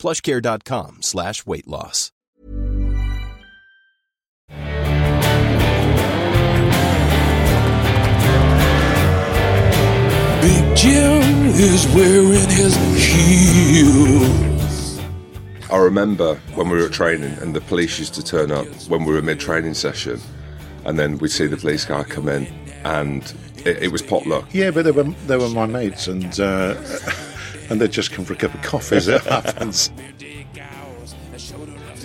plushcare.com slash weight loss. Big Jim is wearing his heels. I remember when we were at training and the police used to turn up when we were mid training session, and then we'd see the police guy come in, and it, it was potluck. Yeah, but they were they were my mates, and uh, and they'd just come for a cup of coffee, as it happens.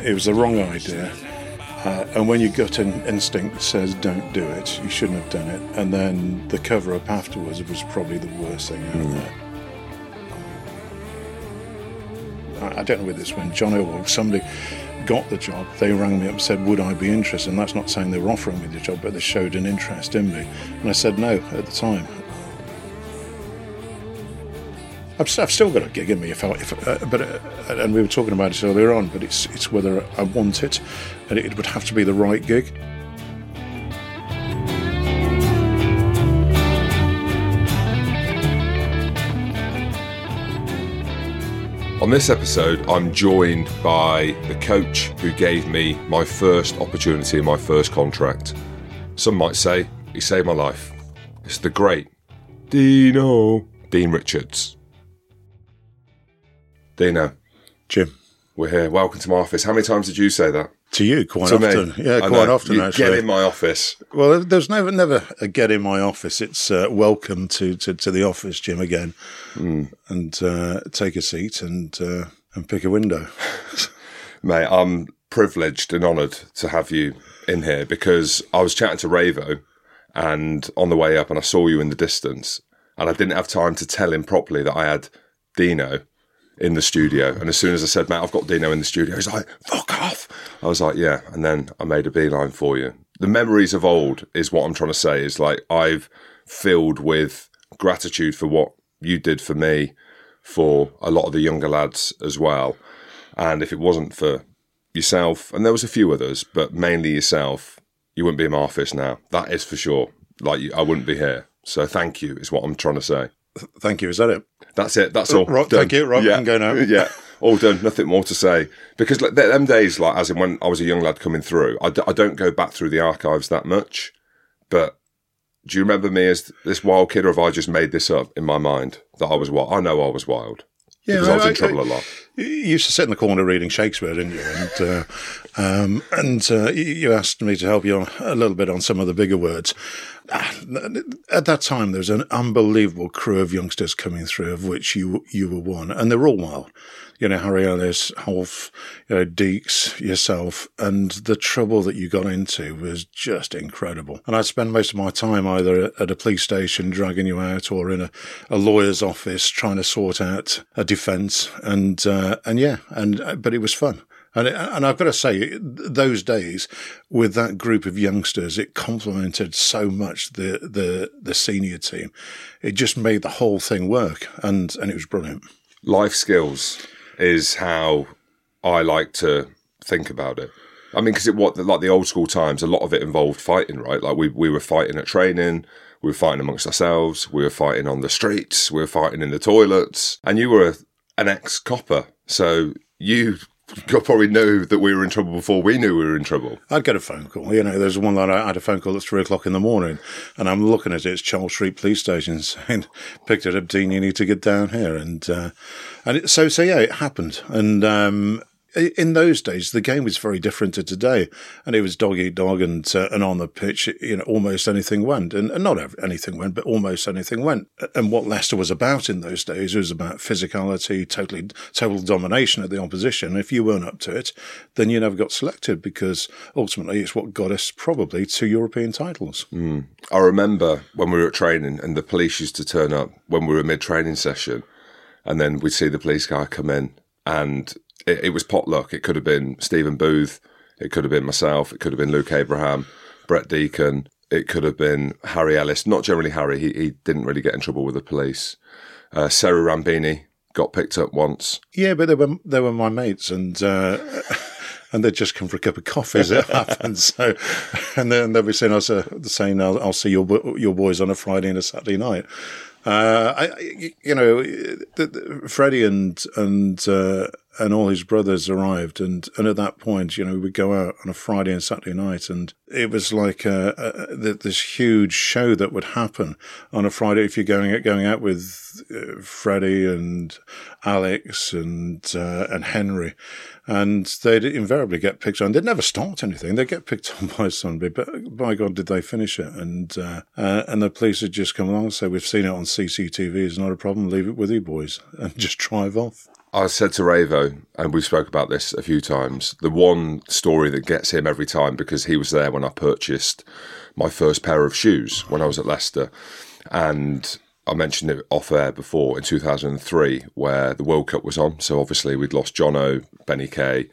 It was the wrong idea, uh, and when your gut in- instinct says don't do it, you shouldn't have done it, and then the cover up afterwards was probably the worst thing out there. I- I don't know whether it's when John or somebody got the job, they rang me up and said, Would I be interested? And that's not saying they were offering me the job, but they showed an interest in me. And I said no at the time. I've, I've still got a gig in me, if I, if, uh, but uh, and we were talking about it earlier on. But it's it's whether I want it, and it would have to be the right gig. On this episode, I'm joined by the coach who gave me my first opportunity and my first contract. Some might say he saved my life. It's the great Dino Dean Richards. Dino, Jim, we're here. Welcome to my office. How many times did you say that? to you quite to often. me. Yeah, I quite know. often You actually. Get in my office. Well, there's never never a get in my office. It's uh, welcome to, to, to the office, Jim, again, and uh, take a seat and uh, and pick a window. Mate, I'm privileged and honoured to have you in here because I was chatting to Ravo and on the way up and I saw you in the distance and I didn't have time to tell him properly that I had Dino in the studio. And as soon as I said, mate, I've got Dino in the studio, he's like, fuck off. I was like, yeah. And then I made a beeline for you. The memories of old is what I'm trying to say is like I've filled with gratitude for what you did for me, for a lot of the younger lads as well. And if it wasn't for yourself, and there was a few others, but mainly yourself, you wouldn't be in my office now. That is for sure. Like I wouldn't be here. So thank you is what I'm trying to say. Thank you. Is that it? That's it. That's all. Done. thank you. Right, we yeah. can go now. yeah, all done. Nothing more to say. Because like them days, like as in when I was a young lad coming through, I, d- I don't go back through the archives that much. But do you remember me as this wild kid, or have I just made this up in my mind that I was wild? I know I was wild Yeah, because I was in trouble a lot. You used to sit in the corner reading Shakespeare, didn't you? And uh, um, and uh, you- asked me to help you on a little bit on some of the bigger words. Ah, At that time, there was an unbelievable crew of youngsters coming through, of which you you were one, and they were all wild. You know, Harry Ellis, Holf, you know, Deeks, yourself, and the trouble that you got into was just incredible. And I'd spend most of my time either at a police station dragging you out, or in a, a lawyer's office trying to sort out a defence. And uh, and yeah, and uh, but it was fun. And, it, and I've got to say, those days with that group of youngsters, it complemented so much the, the, the senior team. It just made the whole thing work. And, and it was brilliant. life skills is how I like to think about it. I mean, because it what like the old school times, a lot of it involved fighting, right? Like we we were fighting at training, we were fighting amongst ourselves, we were fighting on the streets, we were fighting in the toilets, and you were a, an ex copper, so you probably knew that we were in trouble before we knew we were in trouble. I'd get a phone call. You know, there's one that I had a phone call at three o'clock in the morning, and I'm looking at it. It's Charles Street Police Station saying, "Picked it up, Dean. You need to get down here." And uh, and it, so so yeah, it happened. And um, in those days, the game was very different to today, and it was dog eat dog, and uh, and on the pitch, you know, almost anything went, and, and not ev- anything went, but almost anything went. And what Leicester was about in those days was about physicality, totally total domination of the opposition. If you weren't up to it, then you never got selected because ultimately it's what got us probably to European titles. I remember when we were at training and the police used to turn up when we were mid training session, and then we'd see the police guy come in, and it, it was potluck. It could have been Stephen Booth. It could have been myself. It could have been Luke Abraham, Brett Deacon. It could have been Harry Ellis. Not generally Harry. He, he didn't really get in trouble with the police. Uh, Sarah Rambini got picked up once. Yeah, but they were they were my mates, and uh, and they'd just come for a cup of coffee as it happened. So, and then they'll be saying, "I was uh, saying I'll, I'll see your your boys on a Friday and a Saturday night." Uh, I, you know, Freddie and and uh, and all his brothers arrived, and, and at that point, you know, we'd go out on a Friday and Saturday night, and it was like a, a, this huge show that would happen on a Friday if you're going going out with uh, Freddie and Alex and uh, and Henry and they'd invariably get picked on. They'd never start anything. They'd get picked on by somebody, but by God, did they finish it? And uh, uh, and the police had just come along and said, "We've seen it on CCTV. It's not a problem. Leave it with you boys and just drive off." I said to Ravo, and we spoke about this a few times, the one story that gets him every time because he was there when I purchased my first pair of shoes when I was at Leicester. And I mentioned it off air before in 2003, where the World Cup was on. So obviously we'd lost Jono, Benny Kay,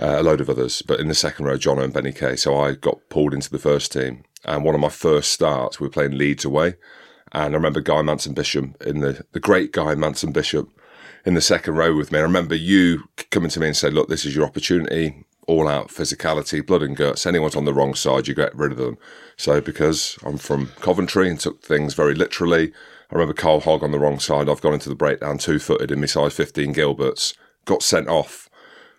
uh, a load of others, but in the second row, Jono and Benny Kay. So I got pulled into the first team, and one of my first starts, we were playing Leeds away, and I remember Guy Manson Bishop in the the great Guy Manson Bishop in the second row with me. I remember you coming to me and said, "Look, this is your opportunity." All out physicality, blood and guts. Anyone's on the wrong side, you get rid of them. So, because I'm from Coventry and took things very literally, I remember Carl Hogg on the wrong side. I've gone into the breakdown two footed in my size 15 Gilberts, got sent off,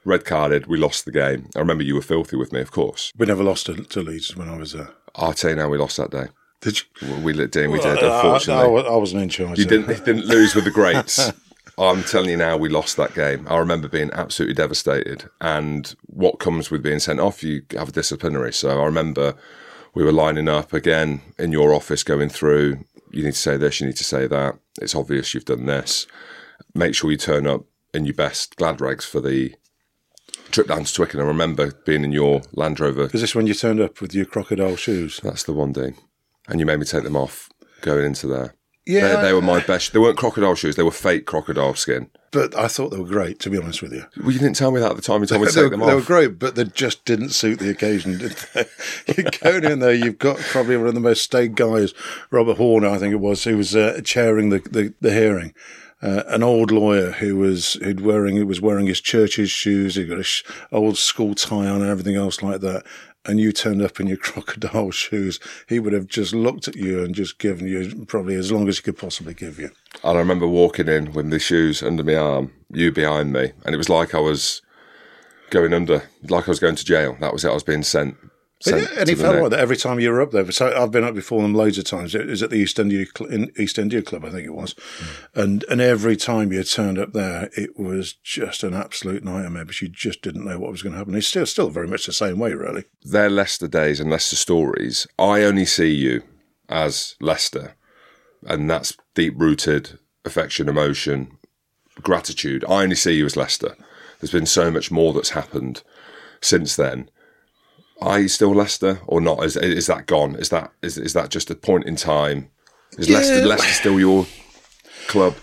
red carded. We lost the game. I remember you were filthy with me, of course. We never lost to, to Leeds when I was there. I'll tell you now, we lost that day. Did you? We let down, we did, I- unfortunately. I, I wasn't in charge. You didn't, didn't lose with the greats. I'm telling you now, we lost that game. I remember being absolutely devastated. And what comes with being sent off, you have a disciplinary. So I remember we were lining up again in your office, going through. You need to say this, you need to say that. It's obvious you've done this. Make sure you turn up in your best glad rags for the trip down to Twickenham. I remember being in your Land Rover. Is this when you turned up with your crocodile shoes? That's the one day. And you made me take them off going into there. Yeah, They, they were my best. They weren't crocodile shoes. They were fake crocodile skin. but I thought they were great. To be honest with you, Well, you didn't tell me that at the time. You told me to they, take were, them they were great, but they just didn't suit the occasion, did they? you go in there, you've got probably one of the most staid guys, Robert Horner, I think it was, who was uh, chairing the, the, the hearing. Uh, an old lawyer who was who'd wearing who was wearing his church's shoes. He got a sh- old school tie on and everything else like that. And you turned up in your crocodile shoes. He would have just looked at you and just given you probably as long as he could possibly give you. And I remember walking in with the shoes under my arm, you behind me, and it was like I was going under, like I was going to jail. That was it. I was being sent. And he felt like that every time you were up there. So I've been up before them loads of times. It was at the East India in East India Club, I think it was, hmm. and and every time you turned up there, it was just an absolute nightmare. But you just didn't know what was going to happen. It's still still very much the same way, really. Their Leicester days and Leicester stories. I only see you as Leicester, and that's deep rooted affection, emotion, gratitude. I only see you as Leicester. There's been so much more that's happened since then. Are you still Leicester or not? Is is that gone? Is that is is that just a point in time? Is Leicester Leicester still your club?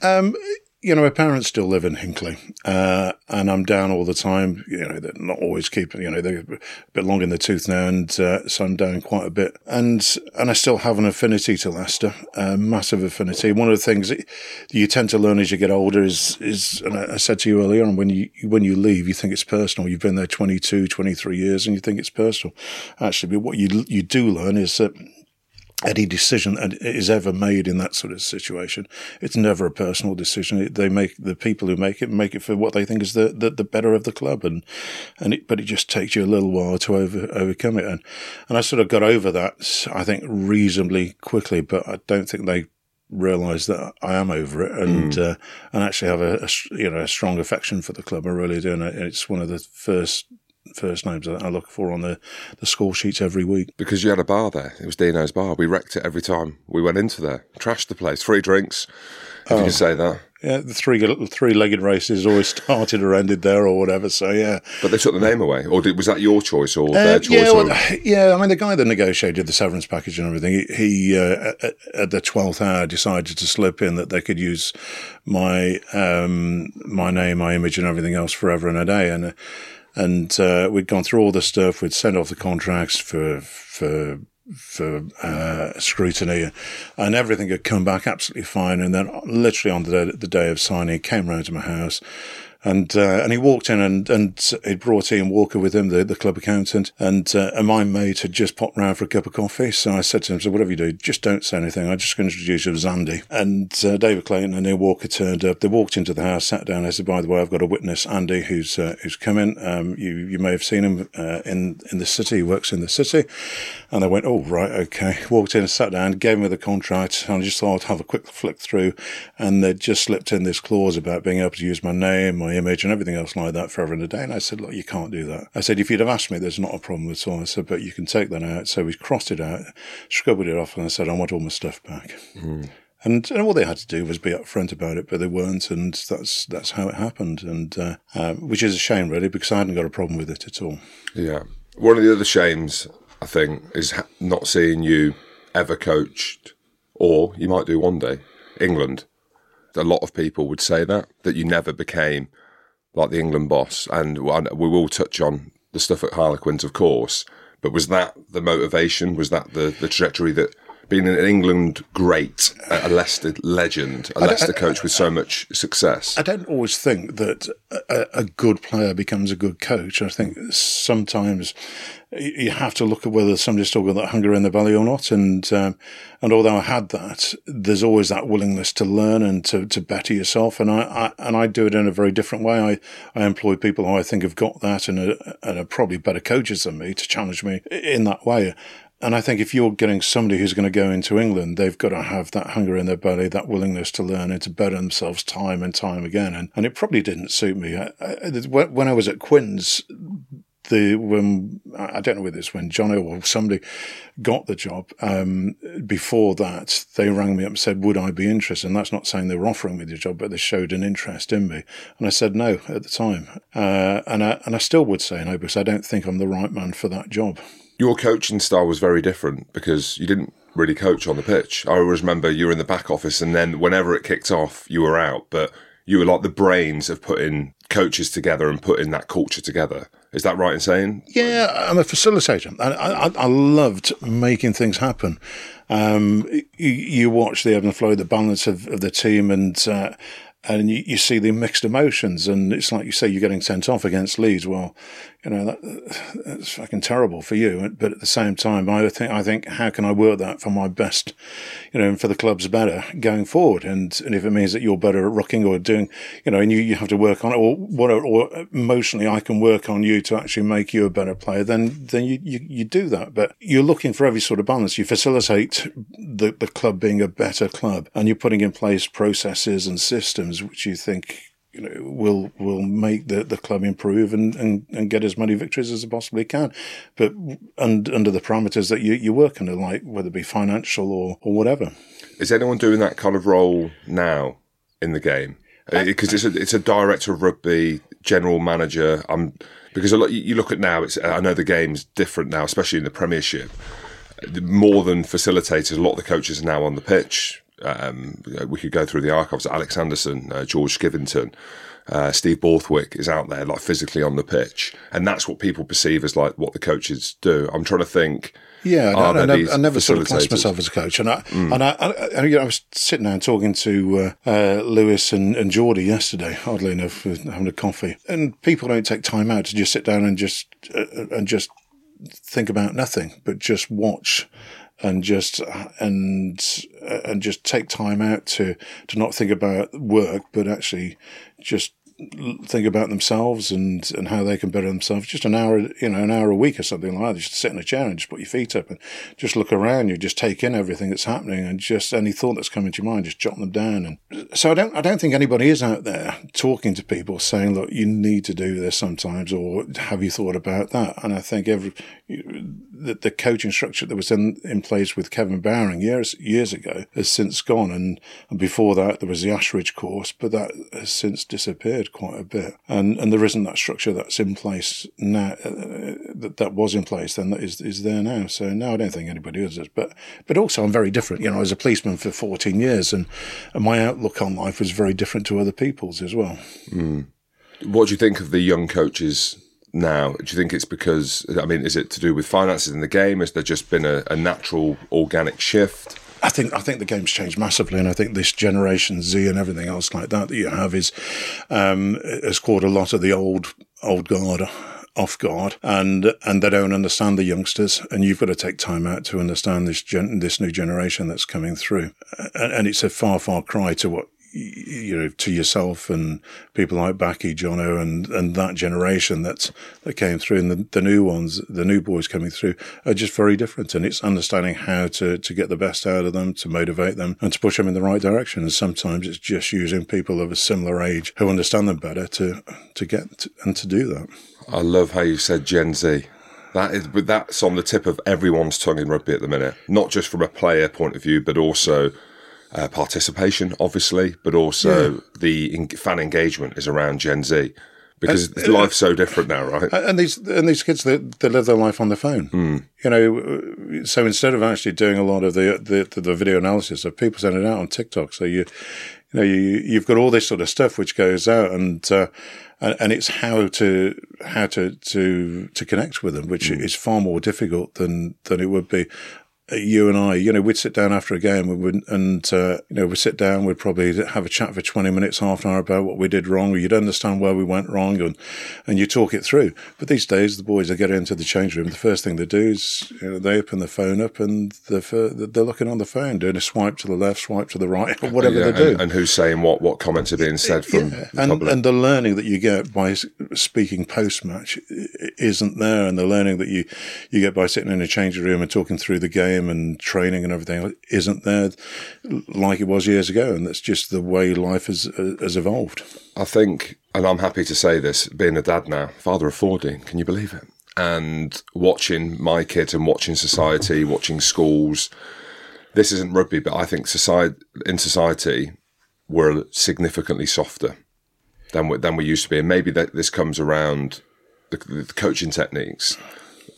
Um, you know, my parents still live in Hinckley, uh, and I'm down all the time. You know, they're not always keeping, you know, they're a bit long in the tooth now, and uh, so I'm down quite a bit. And and I still have an affinity to Leicester, a massive affinity. One of the things that you tend to learn as you get older is, is and I I said to you earlier on, when you when you leave, you think it's personal. You've been there 22, 23 years, and you think it's personal. Actually, but what you you do learn is that any decision that is ever made in that sort of situation, it's never a personal decision. They make the people who make it make it for what they think is the, the, the better of the club, and and it, but it just takes you a little while to over, overcome it. And and I sort of got over that, I think, reasonably quickly. But I don't think they realise that I am over it, and Hmm. uh, and actually have a, a you know a strong affection for the club. I really do, and it's one of the first first names that I look for on the, the score sheets every week. Because you had a bar there. It was Dino's bar. We wrecked it every time we went into there. Trashed the place. Free drinks, if you can say that. Yeah, the three three legged races always started or ended there or whatever. So yeah, But they took the name away. Or did, was that your choice or their Uh, choice? yeah, well, yeah. I mean, the guy that negotiated the severance package and everything, he, he uh, at, at the twelfth hour decided to slip in that they could use my um, my name, my image, and everything else forever and a day. And uh, and uh, we'd gone through all the stuff. We'd sent off the contracts for for for uh, scrutiny, and everything had come back absolutely fine. And then, literally on the day, the day of signing, came round to my house. And uh, and he walked in and and he brought Ian Walker with him, the, the club accountant, and uh, and my mate had just popped round for a cup of coffee. So I said to him, "So whatever you do, just don't say anything. I'm just going to introduce you as Andy." And uh, David Clayton and Ian Walker turned up. They walked into the house, sat down. I said, "By the way, I've got a witness, Andy, who's uh, who's coming. Um, you you may have seen him uh, in in the city. He works in the city." And they went, "Oh right, okay." Walked in sat down, gave me the contract, and I just thought I'd have a quick flick through, and they just slipped in this clause about being able to use my name, my image, and everything else like that forever and a day. And I said, "Look, you can't do that." I said, "If you'd have asked me, there's not a problem at all." I said, "But you can take that out." So we crossed it out, scribbled it off, and I said, "I want all my stuff back." And, and all they had to do was be upfront about it, but they weren't, and that's that's how it happened, and uh, uh, which is a shame, really, because I hadn't got a problem with it at all. Yeah. One of the other shames, I think, is ha- not seeing you ever coached, or you might do one day, England. A lot of people would say that, that you never became like the England boss. And we will touch on the stuff at Harlequins, of course. But was that the motivation? Was that the, the trajectory that being an England great, a Leicester legend, a Leicester coach with so much success? I don't always think that a, a good player becomes a good coach. I think sometimes you have to look at whether somebody's still got that hunger in the belly or not. And um, and although I had that, there's always that willingness to learn and to, to better yourself. And I, I and I do it in a very different way. I, I employ people who I think have got that and are, and are probably better coaches than me to challenge me in that way. And I think if you're getting somebody who's going to go into England, they've got to have that hunger in their belly, that willingness to learn and to better themselves time and time again. And, and it probably didn't suit me. I, I, when I was at Quins, the when I don't know whether it's when Johnny or somebody got the job. Um, before that, they rang me up and said, "Would I be interested?" And that's not saying they were offering me the job, but they showed an interest in me, and I said no at the time. Uh, and I and I still would say no because I don't think I'm the right man for that job. Your coaching style was very different because you didn't really coach on the pitch. I always remember you were in the back office, and then whenever it kicked off, you were out. But you were like the brains of putting coaches together and putting that culture together. Is that right in saying? Yeah, I'm a facilitator. I, I, I loved making things happen. Um, you, you, watch the ebb and flow, the balance of, of the team, and uh, and you, you, see the mixed emotions. And it's like you say, you're getting sent off against Leeds. Well, you know that, that's fucking terrible for you. But at the same time, I think I think how can I work that for my best, you know, and for the club's better going forward. And and if it means that you're better at rocking or doing, you know, and you, you have to work on it, or what, or emotionally I can work on you to actually make you a better player, then then you, you, you do that. But you're looking for every sort of balance. You facilitate the the club being a better club, and you're putting in place processes and systems which you think you know, will will make the, the club improve and, and, and get as many victories as it possibly can, but and, under the parameters that you, you work under, like whether it be financial or, or whatever. Is anyone doing that kind of role now in the game? Uh, uh, because it's a it's a director of rugby, general manager. Um, because a lot you look at now, it's uh, I know the game's different now, especially in the Premiership. More than facilitators, a lot of the coaches are now on the pitch. Um, we could go through the archives. Alex Sanderson, uh, George Skivington, uh, Steve Borthwick is out there, like physically on the pitch, and that's what people perceive as like what the coaches do. I'm trying to think. Yeah, I, I, never, I never sort of classed myself as a coach, and I mm. and I, I, you know, I, was sitting down talking to uh, uh, Lewis and, and Geordie yesterday. Oddly enough, having a coffee, and people don't take time out to just sit down and just uh, and just think about nothing, but just watch and just and and just take time out to to not think about work, but actually just think about themselves and, and how they can better themselves. Just an hour, you know, an hour a week or something like that. Just sit in a chair and just put your feet up and just look around. You just take in everything that's happening and just any thought that's coming to your mind, just jot them down. And so I don't, I don't think anybody is out there talking to people saying, look, you need to do this sometimes, or have you thought about that? And I think every, the, the coaching structure that was in, in place with Kevin Bowring years, years ago has since gone. And, and before that, there was the Ashridge course, but that has since disappeared quite a bit. And, and there isn't that structure that's in place now, uh, that, that was in place then that is, is there now. So no, I don't think anybody is. But, but also I'm very different. You know, I was a policeman for 14 years and, and my outlook on life was very different to other people's as well. Mm. What do you think of the young coaches now? Do you think it's because, I mean, is it to do with finances in the game? Has there just been a, a natural organic shift? I think I think the game's changed massively, and I think this generation Z and everything else like that that you have is um, has caught a lot of the old old guard off guard, and and they don't understand the youngsters, and you've got to take time out to understand this gen- this new generation that's coming through, and, and it's a far far cry to what you know, to yourself and people like Backy, Jono, and, and that generation that that came through, and the, the new ones, the new boys coming through, are just very different. And it's understanding how to, to get the best out of them, to motivate them, and to push them in the right direction. And sometimes it's just using people of a similar age who understand them better to to get to, and to do that. I love how you said Gen Z. That is, but that's on the tip of everyone's tongue in rugby at the minute. Not just from a player point of view, but also uh, participation, obviously, but also yeah. the in- fan engagement is around Gen Z because uh, life's so different now, right? And these and these kids they, they live their life on their phone. Mm. You know, so instead of actually doing a lot of the the, the video analysis of people sending it out on TikTok, so you you know you you've got all this sort of stuff which goes out and. Uh, and, and, it's how to how to to to connect with them, which mm. is far more difficult than than it would be you and I, you know, we'd sit down after a game and, we'd, and uh, you know, we'd sit down, we'd probably have a chat for 20 minutes, half an hour about what we did wrong, or you'd understand where we went wrong, and, and you talk it through. But these days, the boys, they get into the change room, the first thing they do is, you know, they open the phone up and they're, they're looking on the phone, doing a swipe to the left, swipe to the right, or whatever yeah, they do. And, and, who's saying what, what comments are being said from yeah. the and, and the learning that you get by speaking post-match isn't there, and the learning that you, you get by sitting in a change room and talking through the game and training and everything isn't there like it was years ago, and that's just the way life has uh, has evolved. I think, and I'm happy to say this, being a dad now, father of 14, can you believe it? And watching my kids and watching society, watching schools. This isn't rugby, but I think society in society we're significantly softer than we, than we used to be, and maybe that this comes around the, the coaching techniques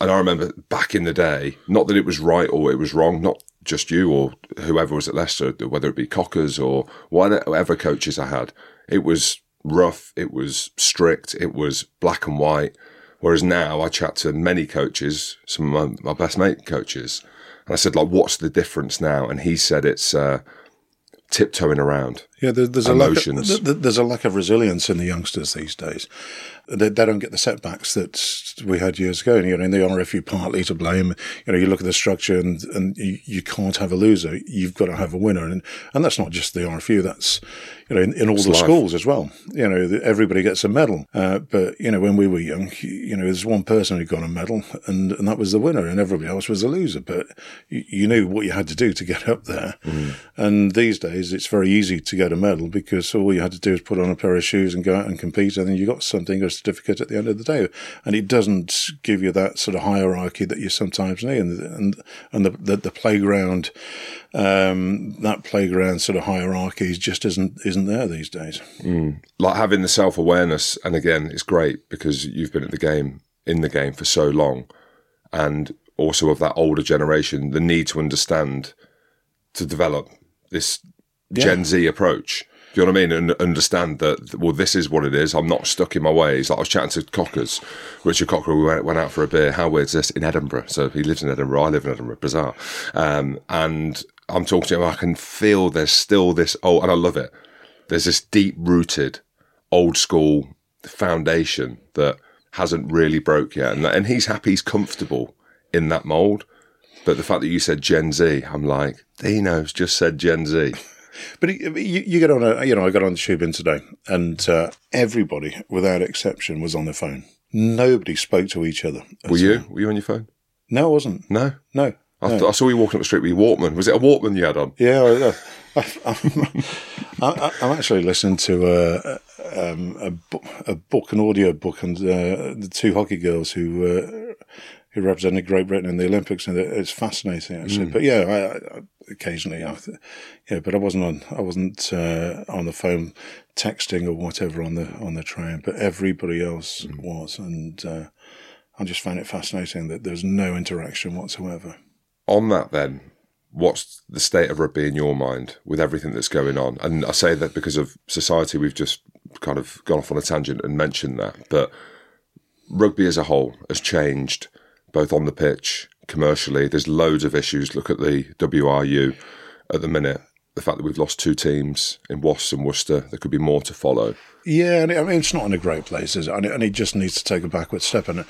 and I remember back in the day, not that it was right or it was wrong, not just you or whoever was at Leicester, whether it be Cockers or whatever coaches I had, it was rough, it was strict, it was black and white. Whereas now I chat to many coaches, some of my, my best mate coaches, and I said, like, what's the difference now? And he said it's uh, tiptoeing around. Yeah, there's, emotions. a lack of, there's a lack of resilience in the youngsters these days they, they, don't get the setbacks that we had years ago. And, you know, in the RFU partly to blame. You know, you look at the structure and, and you, you can't have a loser. You've got to have a winner. And, and that's not just the RFU. That's, you know, in, in all it's the life. schools as well. You know, everybody gets a medal. Uh, but, you know, when we were young, you know, there's one person who got a medal and, and that was the winner and everybody else was a loser. But you, you knew what you had to do to get up there. Mm. And these days it's very easy to get a medal because all you had to do is put on a pair of shoes and go out and compete. And then you got something, or a certificate at the end of the day. And it doesn't give you that sort of hierarchy that you sometimes need. And, and, and the, the, the playground, um, that playground sort of hierarchy just isn't, isn't there these days. Mm. Like having the self awareness. And again, it's great because you've been at the game, in the game for so long. And also of that older generation, the need to understand, to develop this yeah. Gen Z approach do you know what I mean? And understand that, well, this is what it is. I'm not stuck in my ways. Like I was chatting to Cockers, Richard Cockerill, we went, went out for a beer. How weird's this? In Edinburgh. So he lives in Edinburgh. I live in Edinburgh. Bizarre. Um, and I'm talking to him. I can feel there's still this, oh, and I love it. There's this deep rooted old school foundation that hasn't really broke yet. And, and he's happy, he's comfortable in that mold. But the fact that you said Gen Z, I'm like, knows, just said Gen Z. But you, you get on a, you know, I got on the tube in today, and uh, everybody, without exception, was on their phone. Nobody spoke to each other. Were you? Were you on your phone? No, I wasn't. No. No. I, th- I saw you walking up the street with your Walkman. Was it a Walkman you had on? Yeah, I, I, am actually listening to a, um, a, bu- a, book, an audio book, and uh, the two hockey girls who uh, who represented Great Britain in the Olympics, and it's fascinating actually. Mm. But yeah, I, I, occasionally, I, yeah, but I wasn't on, I wasn't uh, on the phone texting or whatever on the on the train, but everybody else mm. was, and uh, I just found it fascinating that there's no interaction whatsoever. On that, then, what's the state of rugby in your mind with everything that's going on? And I say that because of society, we've just kind of gone off on a tangent and mentioned that, but rugby as a whole has changed both on the pitch, commercially. There's loads of issues. Look at the WRU at the minute. The fact that we've lost two teams in Wasps and Worcester, there could be more to follow. Yeah, and I mean it's not in a great place, is it? And he just needs to take a backward step and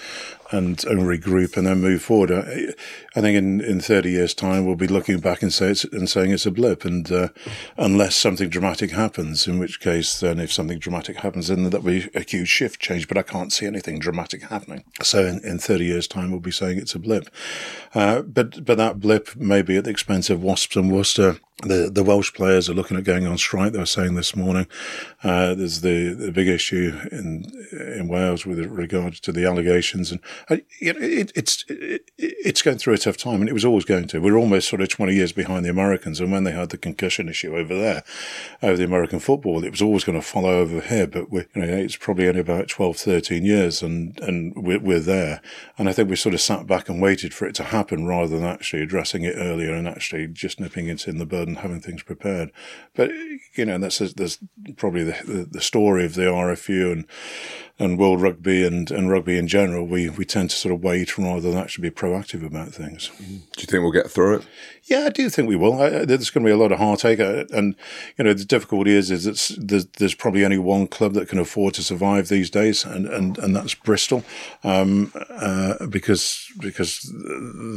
and, and regroup and then move forward. I, I, think in, in thirty years' time we'll be looking back and say it's, and saying it's a blip, and uh, unless something dramatic happens, in which case then if something dramatic happens, then that'll be a huge shift change. But I can't see anything dramatic happening. So in, in thirty years' time we'll be saying it's a blip, uh, but but that blip may be at the expense of Wasps and Worcester. The the Welsh players are looking at going on strike. They were saying this morning. Uh, there's the the, big issue in in Wales with regards to the allegations, and it, it's it, it's going through a tough time, and it was always going to. We're almost sort of twenty years behind the Americans, and when they had the concussion issue over there, over the American football, it was always going to follow over here. But we, you know, it's probably only about 12, 13 years, and and we're, we're there, and I think we sort of sat back and waited for it to happen rather than actually addressing it earlier and actually just nipping it in the bud and having things prepared. But you know, that's that's probably the, the, the story of the RFU and and World Rugby and, and rugby in general, we, we tend to sort of wait rather than actually be proactive about things. Do you think we'll get through it? Yeah, I do think we will. I, there's going to be a lot of heartache, uh, and you know the difficulty is is it's there's, there's, probably only one club that can afford to survive these days, and and, and that's Bristol, um, uh, because because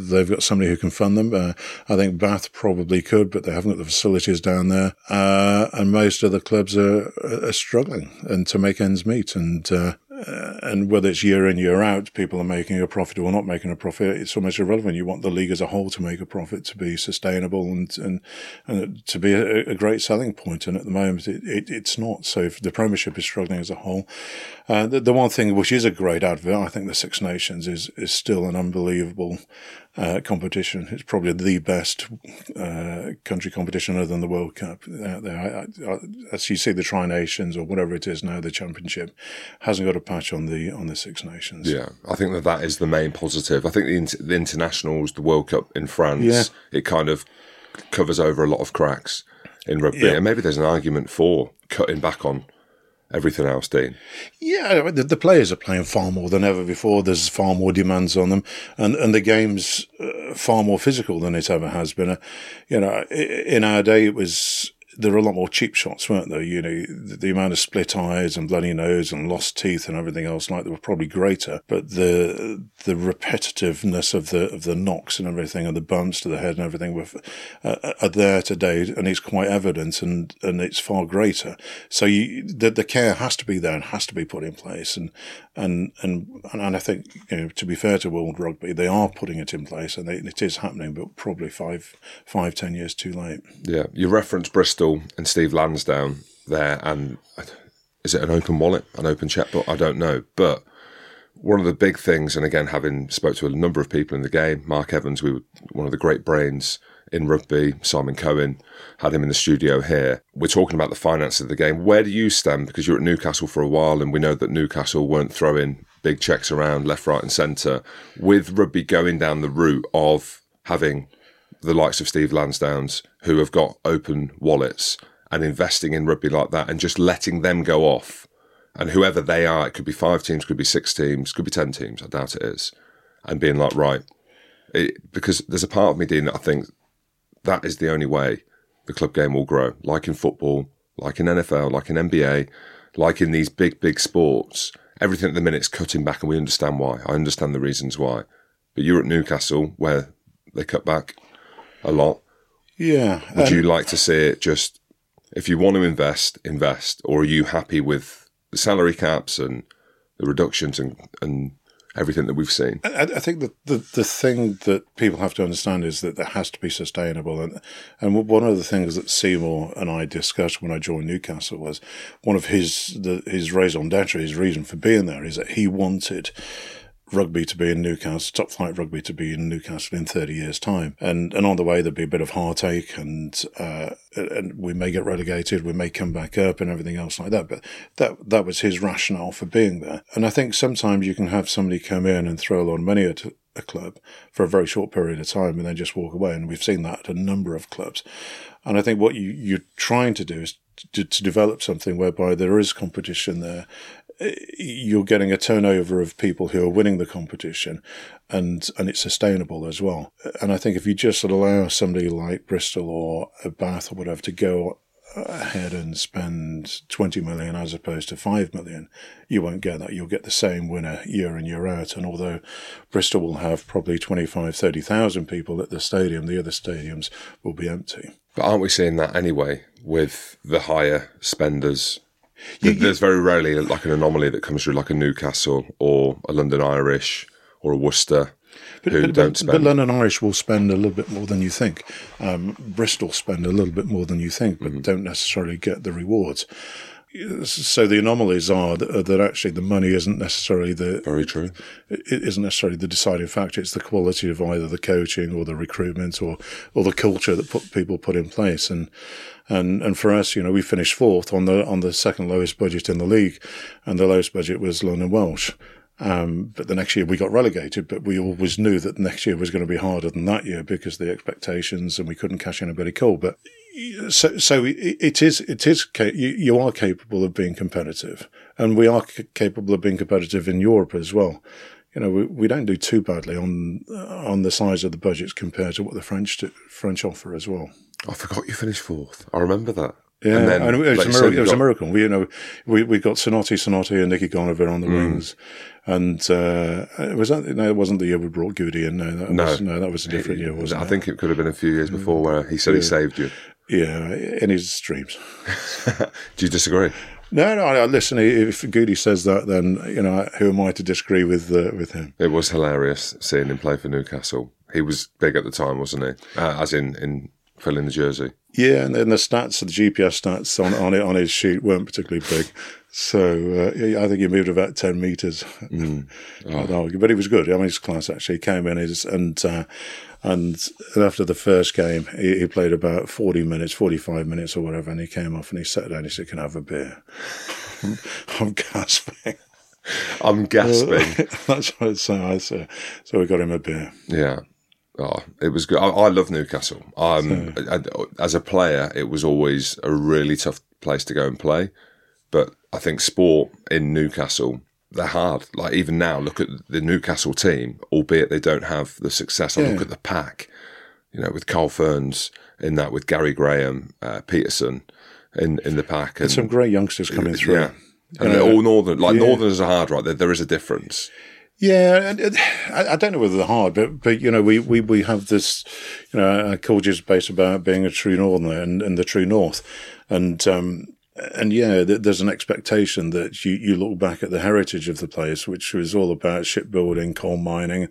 they've got somebody who can fund them. Uh, I think Bath probably could, but they haven't got the facilities down there, uh, and most other clubs are, are struggling and to make ends meet, and uh, and whether it's year in, year out, people are making a profit or not making a profit, it's almost irrelevant. You want the league as a whole to make a profit, to be sustainable and, and, and to be a, a great selling point. And at the moment, it, it, it's not. So the Premiership is struggling as a whole. Uh, the, the, one thing which is a great advert, I think the Six Nations is, is still an unbelievable uh, competition. It's probably the best uh, country competition other than the World Cup out there. I, I, as you see, the Tri Nations or whatever it is now, the Championship hasn't got a patch on the on the Six Nations. Yeah, I think that that is the main positive. I think the, the internationals, the World Cup in France, yeah. it kind of covers over a lot of cracks in rugby, yeah. and maybe there's an argument for cutting back on everything else, Dean. Yeah, the, the, players are playing far more than ever before. There's far more demands on them, and and the game's uh, far more physical than it ever has been. Uh, you know, in our day, it was there were a lot more cheap shots, weren't there? You know, the, the, amount of split eyes and bloody nose and lost teeth and everything else like that were probably greater, but the the repetitiveness of the of the knocks and everything and the bumps to the head and everything were uh, are there today, and it's quite evident and and it's far greater. So you, the the care has to be there and has to be put in place, and and and and I think you know to be fair to World Rugby, they are putting it in place and they, it is happening, but probably five five ten years too late. Yeah, you referenced Bristol Bristol and Steve Lansdown there, and is it an open wallet, an open checkbook? I don't know, but one of the big things, and again, having spoke to a number of people in the game, Mark Evans, we were one of the great brains in rugby. Simon Cohen had him in the studio here. We're talking about the finances of the game. Where do you stand? Because you're at Newcastle for a while, and we know that Newcastle weren't throwing big checks around left, right, and centre. With rugby going down the route of having the likes of Steve Lansdowns who have got open wallets and investing in rugby like that and just letting them go off. And whoever they are, it could be five teams, could be six teams, could be 10 teams. I doubt it is. And being like, right, it, because there's a part of me, Dean, that I think that is the only way the club game will grow. Like in football, like in NFL, like in NBA, like in these big, big sports. Everything at the minute is cutting back, and we understand why. I understand the reasons why. But you're at Newcastle, where they cut back a lot. Yeah. Would um, you like to see it just If you want to invest, invest. Or are you happy with the salary caps and the reductions and, and everything that we've seen? I, I think that the, the thing that people have to understand is that there has to be sustainable. And, and one of the things that Semore and I discussed when I joined Newcastle was one of his, the, his raison d'etre, his reason for being there is that he wanted rugby to be in Newcastle, top flight rugby to be in Newcastle in 30 years' time. And and on the way, there'd be a bit of heartache and, uh, and we may get relegated, we may come back up and everything else like that. But that, that was his rationale for being there. And I think sometimes you can have somebody come in and throw a lot of money at a club for a very short period of time and then just walk away. And we've seen that at a number of clubs. And I think what you, you're trying to do is to, to, develop something whereby there is competition there you're getting a turnover of people who are winning the competition and and it's sustainable as well. And I think if you just allow somebody like Bristol or Bath or whatever to go ahead and spend 20 million as opposed to 5 million, you won't get that. You'll get the same winner year in, year out. And although Bristol will have probably 25, 30,000 people at the stadium, the other stadiums will be empty. But aren't we seeing that anyway with the higher spenders you, There's very rarely like an anomaly that comes through, like a Newcastle or a London Irish or a Worcester. But, but, but, but, London Irish will spend a little bit more than you think. Um, Bristol spend a little bit more than you think, but mm-hmm. don't necessarily get the rewards. So the anomalies are that, that, actually the money isn't necessarily the very true. It isn't necessarily the deciding factor. It's the quality of either the coaching or the recruitment or or the culture that put, people put in place. And and and for us, you know, we finished fourth on the on the second lowest budget in the league, and the lowest budget was London Welsh. Um, but the next year we got relegated, but we always knew that next year was going to be harder than that year because the expectations and we couldn't cash in anybody cold. But so, so it is, it is, you are capable of being competitive and we are capable of being competitive in Europe as well. You know, we, we don't do too badly on, on the size of the budgets compared to what the French, French offer as well. I forgot you finished fourth. I remember that. Yeah, and, then, and it was, like a, miracle, it was got... a miracle. We, you know, we, we got Sinoti, Sinoti and Nicky Goneva on the mm. wings. And, uh, was that, no, it wasn't the year we brought Goody in. No, that no. was, no, that was a different year, wasn't I it? think it could have been a few years before where he said yeah. he saved you. Yeah, in his dreams. Do you disagree? No, no. Listen, if Goody says that, then you know who am I to disagree with uh, with him? It was hilarious seeing him play for Newcastle. He was big at the time, wasn't he? Uh, as in in filling the jersey. Yeah, and then the stats, the GPS stats on on it on his sheet weren't particularly big. So uh, I think he moved about ten meters. Mm. Oh. but he was good. I mean, his class actually he came in his, and uh, and after the first game, he, he, played about forty minutes, forty five minutes or whatever, and he came off and he sat down. And He said, "Can I have a beer?" I'm gasping. I'm gasping. That's what I'd say. I. So we got him a beer. Yeah. Oh, it was good. I, I love Newcastle. Um, I, as a player, it was always a really tough place to go and play. But I think sport in Newcastle, they're hard. Like even now, look at the Newcastle team, albeit they don't have the success. I yeah. look at the pack, you know, with Carl Fearns in that, with Gary Graham, uh, Peterson in, in the pack. And, and some great youngsters coming through. Yeah. And they're all northern. Like yeah. northerners are hard, right? There, there is a difference. Yeah, and I don't know whether they're hard, but but you know, we, we, we have this, you know, our culture is based about being a true northerner and, and the true north, and um, and yeah, there's an expectation that you, you look back at the heritage of the place, which was all about shipbuilding, coal mining,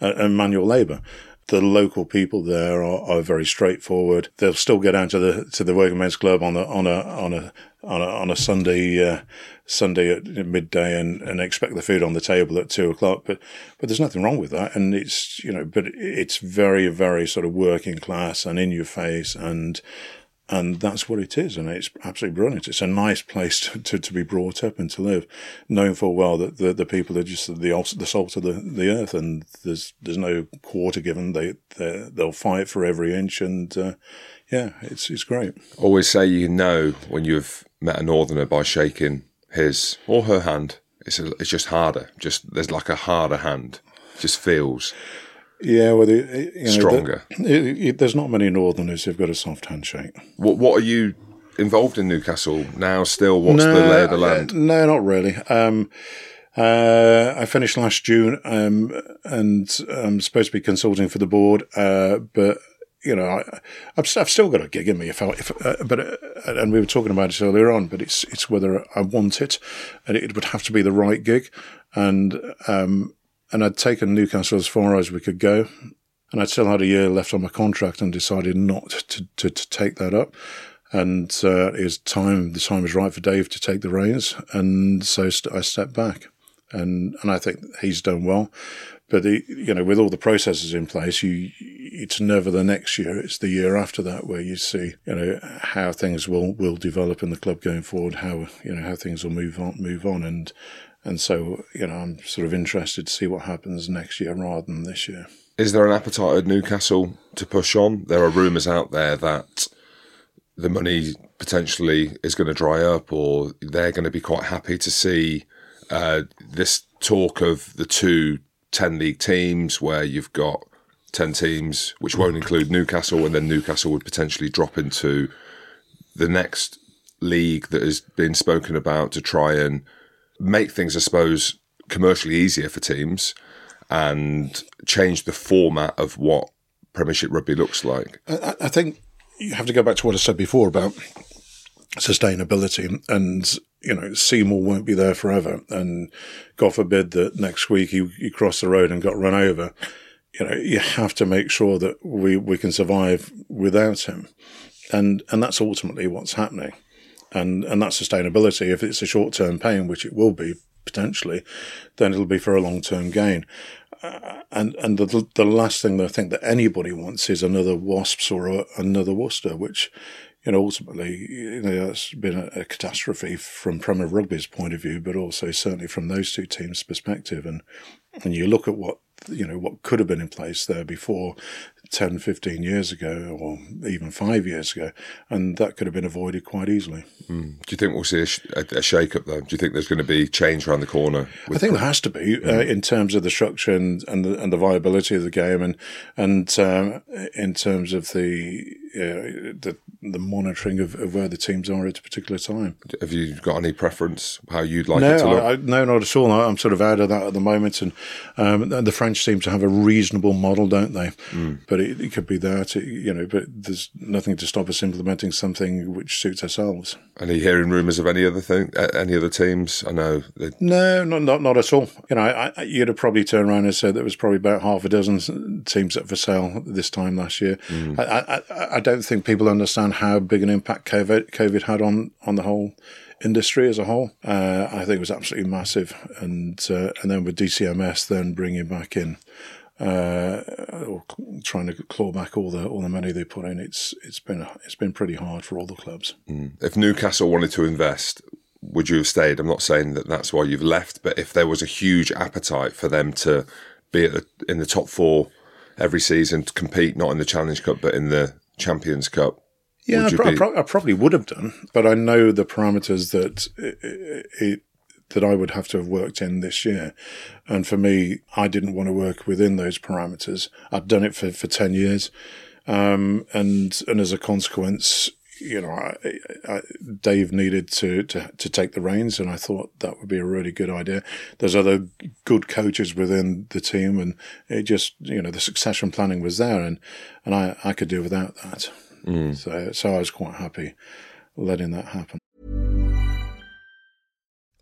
and, and manual labour the local people there are, are, very straightforward. They'll still get down to the to the working men's club on a on a on a on a, on a Sunday uh, Sunday at midday and, and expect the food on the table at two o'clock. But but there's nothing wrong with that, and it's you know, but it's very very sort of working class and in your face and. And that's what it is, and it's absolutely brilliant. It's a nice place to, to, to be brought up and to live, knowing full well that the, the people are just the the salt of the, the earth, and there's there's no quarter given. They they'll fight for every inch, and uh, yeah, it's it's great. Always say you know when you've met a northerner by shaking his or her hand. It's a, it's just harder. Just there's like a harder hand. Just feels. Yeah, well, the, you know, stronger. The, it, it, there's not many Northerners who've got a soft handshake. What What are you involved in Newcastle now? Still, what's no, the lay of the land? Uh, no, not really. Um, uh, I finished last June, um, and I'm supposed to be consulting for the board, uh, but you know, I, I've, I've still got a gig in me. If I, if, uh, but uh, and we were talking about it earlier on. But it's it's whether I want it, and it would have to be the right gig. And um, and I'd taken Newcastle as far as we could go, and I'd still had a year left on my contract, and decided not to to, to take that up. And uh, it was time. The time was right for Dave to take the reins, and so st- I stepped back. And and I think he's done well. But you know, with all the processes in place, you it's never the next year; it's the year after that where you see you know how things will will develop in the club going forward, how you know how things will move on move on, and and so you know I'm sort of interested to see what happens next year rather than this year. Is there an appetite at Newcastle to push on? There are rumours out there that the money potentially is going to dry up, or they're going to be quite happy to see uh, this talk of the two 10 league teams where you've got 10 teams, which won't include Newcastle, and then Newcastle would potentially drop into the next league that has been spoken about to try and make things, I suppose, commercially easier for teams and change the format of what Premiership rugby looks like. I, I think you have to go back to what I said before about sustainability and you know, Semore won't be there forever. And God forbid that next week he, he crossed the road and got run over. You know, you have to make sure that we, we can survive without him. And, and that's ultimately what's happening. And, and that sustainability, if it's a short term pain, which it will be potentially, then it'll be for a long term gain. Uh, and and the the last thing that I think that anybody wants is another Wasps or a, another Worcester, which you know, ultimately, you know, it's been a, a, catastrophe from Premier Rugby's point of view, but also certainly from those two teams' perspective. And and you look at what you know what could have been in place there before 10, 15 years ago, or even five years ago, and that could have been avoided quite easily. Mm. Do you think we'll see a, sh- a, shake up though? Do you think there's going to be change around the corner? I think there has to be mm. uh, in terms of the structure and and the, and the viability of the game, and and um, in terms of the uh, the the monitoring of, of, where the teams are at a particular time. Have you got any preference how you'd like no, it to look? I, no, not at all. I'm sort of out of that at the moment, and um, the French seem to have a reasonable model, don't they? Mm. But it, it, could be that, you know. But there's nothing to stop us implementing something which suits ourselves. And are you hearing rumours of any other thing, any other teams? I know. No, not, not not at all. You know, I, I, you'd have probably turned around and said there was probably about half a dozen teams up for sale this time last year. Mm. I, I, I don't think people understand how big an impact COVID, COVID had on, on the whole industry as a whole. Uh, I think it was absolutely massive. And, uh, and then with DCMS then bringing back in, uh, or trying to claw back all the all the money they put in. It's it's been it's been pretty hard for all the clubs. Mm. If Newcastle wanted to invest, would you have stayed? I'm not saying that that's why you've left, but if there was a huge appetite for them to be the, in the top four every season to compete, not in the Challenge Cup but in the Champions Cup. Yeah, I, pro- I, probably would have done, but I know the parameters that it, it, that I would have to have worked in this year, and for me, I didn't want to work within those parameters. I'd done it for, for ten years, um, and and as a consequence, you know, I, I, Dave needed to, to to take the reins, and I thought that would be a really good idea. There's other good coaches within the team, and it just you know the succession planning was there, and and I I could do without that. Mm. So, so I was quite happy letting that happen.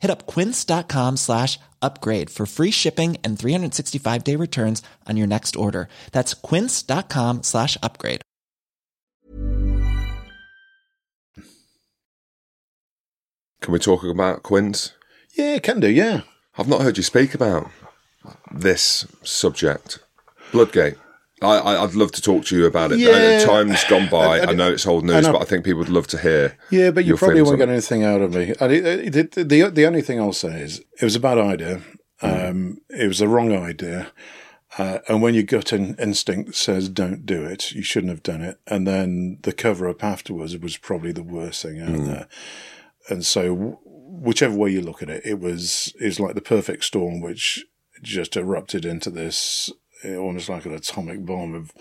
Hit up quince.com slash upgrade for free shipping and 365 day returns on your next order. That's quince.com slash upgrade. Can we talk about quince Yeah, can do. Yeah. I've not heard you speak about this subject, Bloodgate. I, I, I'd love to talk to you about it. Yeah. Time's gone by. I- know it's old news, but I think people would love to hear. Yeah, but you probably won't get anything out of me. I, the, the, the, only thing I'll say is it was a bad idea. Um, it was the wrong idea. Uh, and when your gut in, instinct says don't do it, you shouldn't have done it. And then the cover up afterwards was probably the worst thing out there. And so, w- whichever way you look at it, it was it was like the perfect storm, which just erupted into this almost like an atomic bomb of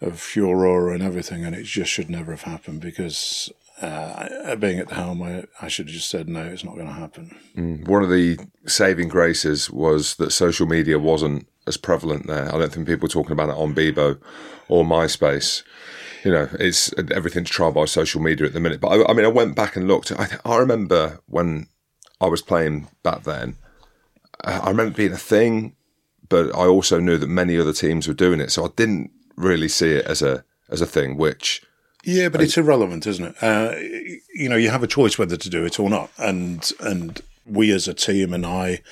of furor and everything, and it just should never have happened because uh, being at the helm, I, I should have just said no, it's not going to happen. One of the saving graces was that social media wasn't as prevalent there. I don't think people were talking about it on Bebo or MySpace. You know, it's everything's tried by social media at the minute. But I, I mean, I went back and looked. I, I remember when I was playing back then. uh, I remember being a thing, but I also knew that many other teams were doing it, so I didn't really see it as a as a thing. Which Yeah, but it's irrelevant, isn't it? Uh, you know, you have a choice whether to do it or not, and and we as a team and I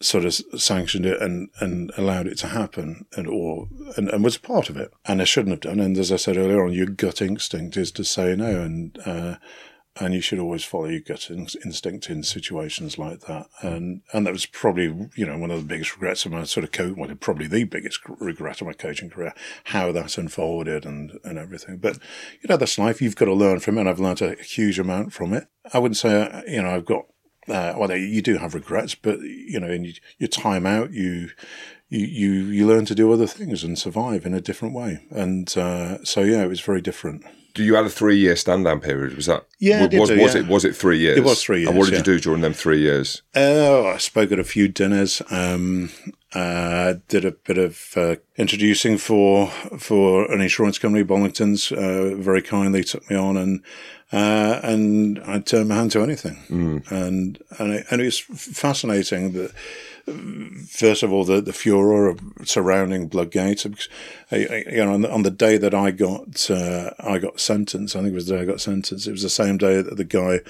sort of sanctioned it and, and allowed it to happen and or and, and was part of it and I shouldn't have done and as I said earlier on your gut instinct is to say no and uh, and you should always follow your gut in- instinct in situations like that. And and that was probably you know one of the biggest regrets of my sort of coach well probably the biggest regret of my coaching career how that unfolded and and everything. But you know that's life. You've got to learn from it and I've learned a huge amount from it. I wouldn't say you know I've got uh, well, you do have regrets, but you know, in your time out, you you you you learn to do other things and survive in a different way. And uh, so, yeah, it was very different. do you had a three year stand down period? Was that Yeah, Was, do, was yeah. it was it three years? It was three years. And what did years, you do during them three years? Oh, I spoke at a few dinners. Um, uh, did a bit of uh, introducing for for an insurance company, Bollingtons. Uh, very kindly took me on, and uh, and I turned my hand to anything. And and it, and it was fascinating that. First of all, the, the furor surrounding Bloodgate. Because, uh, you know, on the, on the day that I got uh, I got sentenced, I think it was the day I got sentenced. It was the same day that the guy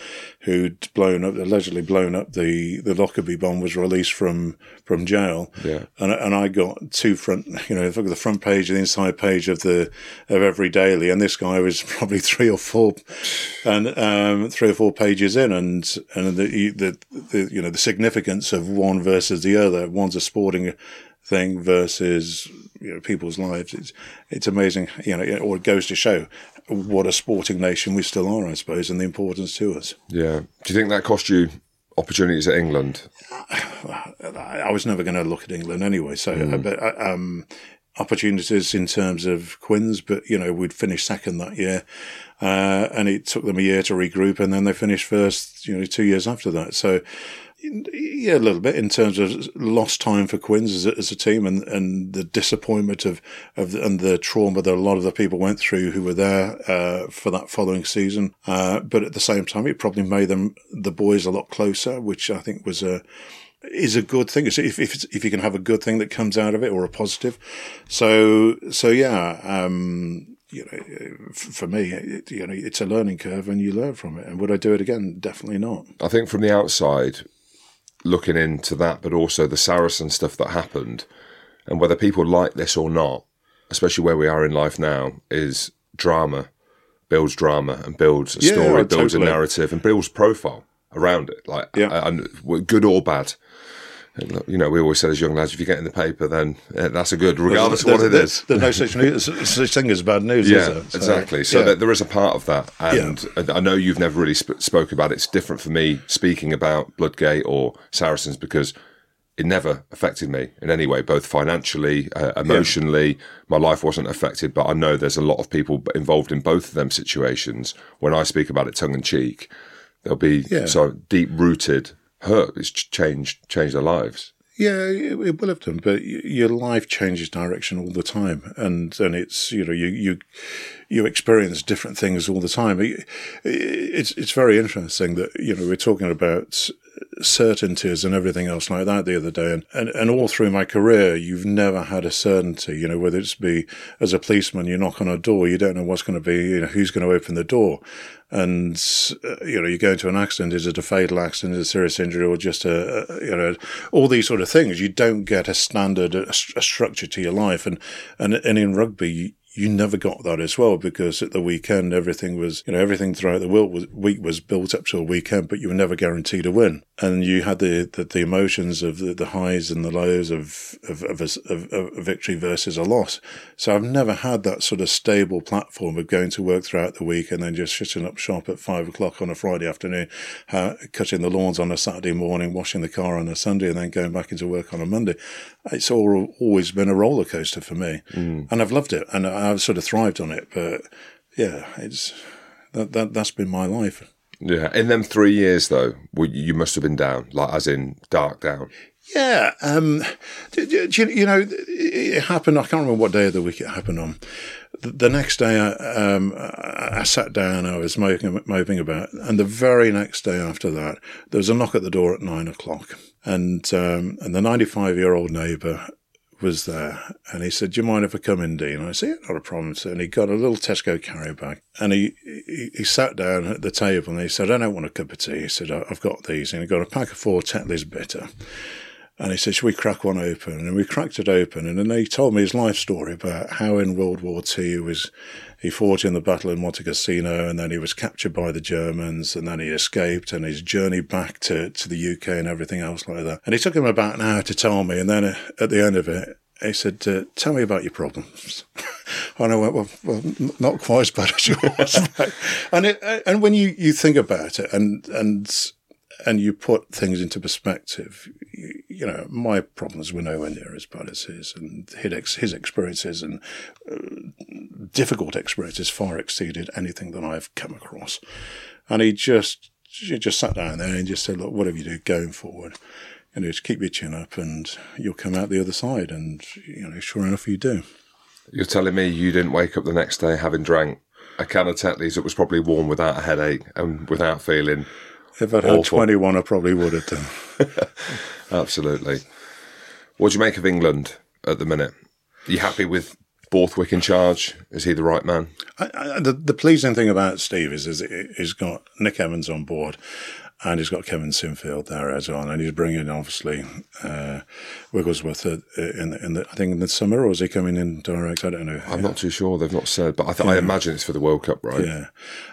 who'd blown up, allegedly blown up the, the Lockerbie bomb, was released from from jail. Yeah. and and I got two front, you know, the front page and the inside page of the of every daily, and this guy was probably three or four, and um, three or four pages in, and and the, the the you know the significance of one versus the other. One's a sporting thing versus you know people's lives. It's it's amazing, you know, or it goes to show what a sporting nation we still are, I suppose, and the importance to us. Yeah. Do you think that cost you opportunities at England? I was never going to look at England anyway. So, uh, but uh, um, opportunities in terms of Quins, but you know, we'd finished second that year, uh, and it took them a year to regroup, and then they finished first. You know, two years after that. So. Yeah, a little bit in terms of lost time for Quins as a, as a team, and, and the disappointment of of and the trauma that a lot of the people went through who were there uh, for that following season. Uh, but at the same time, it probably made them the boys a lot closer, which I think was a is a good thing. So If if if you can have a good thing that comes out of it or a positive, so so yeah. Um, you know, for me, it, you know, it's a learning curve, and you learn from it. And would I do it again? Definitely not. I think from the outside, looking into that, but also the Saracen stuff that happened, and whether people like this or not, especially where we are in life now, is drama builds drama and builds a Yeah, story, builds totally. a narrative, and builds profile around it. Like, Yeah. and good or bad. Look, You know, we always said as young lads, if you get in the paper, then uh, that's a good, regardless of what it There's- is. There's no such, news, such thing as bad news, Yeah, there? So, exactly. So yeah. that there is a part of that, and I know you've never really sp- spoke about it. It's different for me speaking about Bloodgate or Saracens because it never affected me in any way, both financially, uh, emotionally. My life wasn't affected, but I know there's a lot of people involved in both of them situations. When I speak about it tongue in cheek, there'll be Yeah. so deep rooted hurt. It's changed changed their lives. Yeah, it, will have done, but your life changes direction all the time, and and it's you know you you you experience different things all the time. It's it's very interesting that you know we're talking about certainties and everything else like that the other day. And, and, and all through my career, you've never had a certainty, you know, whether it's be as a policeman, you knock on a door, you don't know what's going to be, you know, who's going to open the door. And, uh, you know, you go into an accident, is it a fatal accident, is it a serious injury, or just a, a, you know, all these sort of things. You don't get a standard, a, a structure to your life. And, and, and in rugby, you never got that as well because at the weekend everything was you know everything throughout the week was built up to a weekend but you were never guaranteed a win. And you had the the, the emotions of the, the, highs and the lows of of, of, a, of a victory versus a loss. So I've never had that sort of stable platform of going to work throughout the week and then just shutting up shop at five o'clock on a Friday afternoon uh, cutting the lawns on a Saturday morning washing the car on a Sunday and then going back into work on a Monday. It's all, always been a roller coaster for me. Mm. and I've loved it. And I've sort of thrived on it. But yeah, it's that that that's been my life. Yeah, in them three years though, you must have been down, like as in dark down. Yeah, um, you, you, know, it happened. I can't remember what day of the week it happened on. The, the next day, I, um, I sat down. I was moping, moping about, and the very next day after that, there was a knock at the door at nine o'clock, and um, and the ninety-five-year-old neighbour was there and he said, Do you mind if I come in, Dean? I said, yeah, not a problem. And he got a little Tesco carry bag and he, he, he, sat down at the table and he said, I don't want a cup of tea. He said, I've got these. And he got a pack of four Tetley's bitter. And he said, Should we crack one open? And we cracked it open. And then he told me his life story about how in World War II he was he fought in the battle in Monte Cassino and then he was captured by the Germans and then he escaped and his journey back to, to the UK and everything else like that. And it took him about an hour to tell me. And then uh, at the end of it, he said, uh, "Tell me about your problems." and I went, "Well, well, not quite as bad as yours." and it, and when you, you think about it, and and and you put things into perspective, you, you, know, my problems were nowhere near as bad as his, and his, his experiences and uh, difficult experiences far exceeded anything that I've come across. And he just, he just sat down there and just said, look, whatever you do going forward, you know, just keep your chin up and you'll come out the other side. And, you know, sure enough, you do. You're telling me you didn't wake up the next day having drank a can of Tetley's that was probably warm without a headache and without feeling if I'd had 21, I probably would have done. Absolutely. What do you make of England at the minute? Are you happy with Borthwick in charge? Is he the right man? I, I, the, the pleasing thing about Steve is, is he's got Nick Evans on board and he's got Kevin Sinfield there as well, and he's bringing obviously uh, Wigglesworth in the, in the I think in the summer, or is he coming in direct? I don't know. I'm yeah. not too sure. They've not said, but I, th- yeah. I imagine it's for the World Cup, right? Yeah,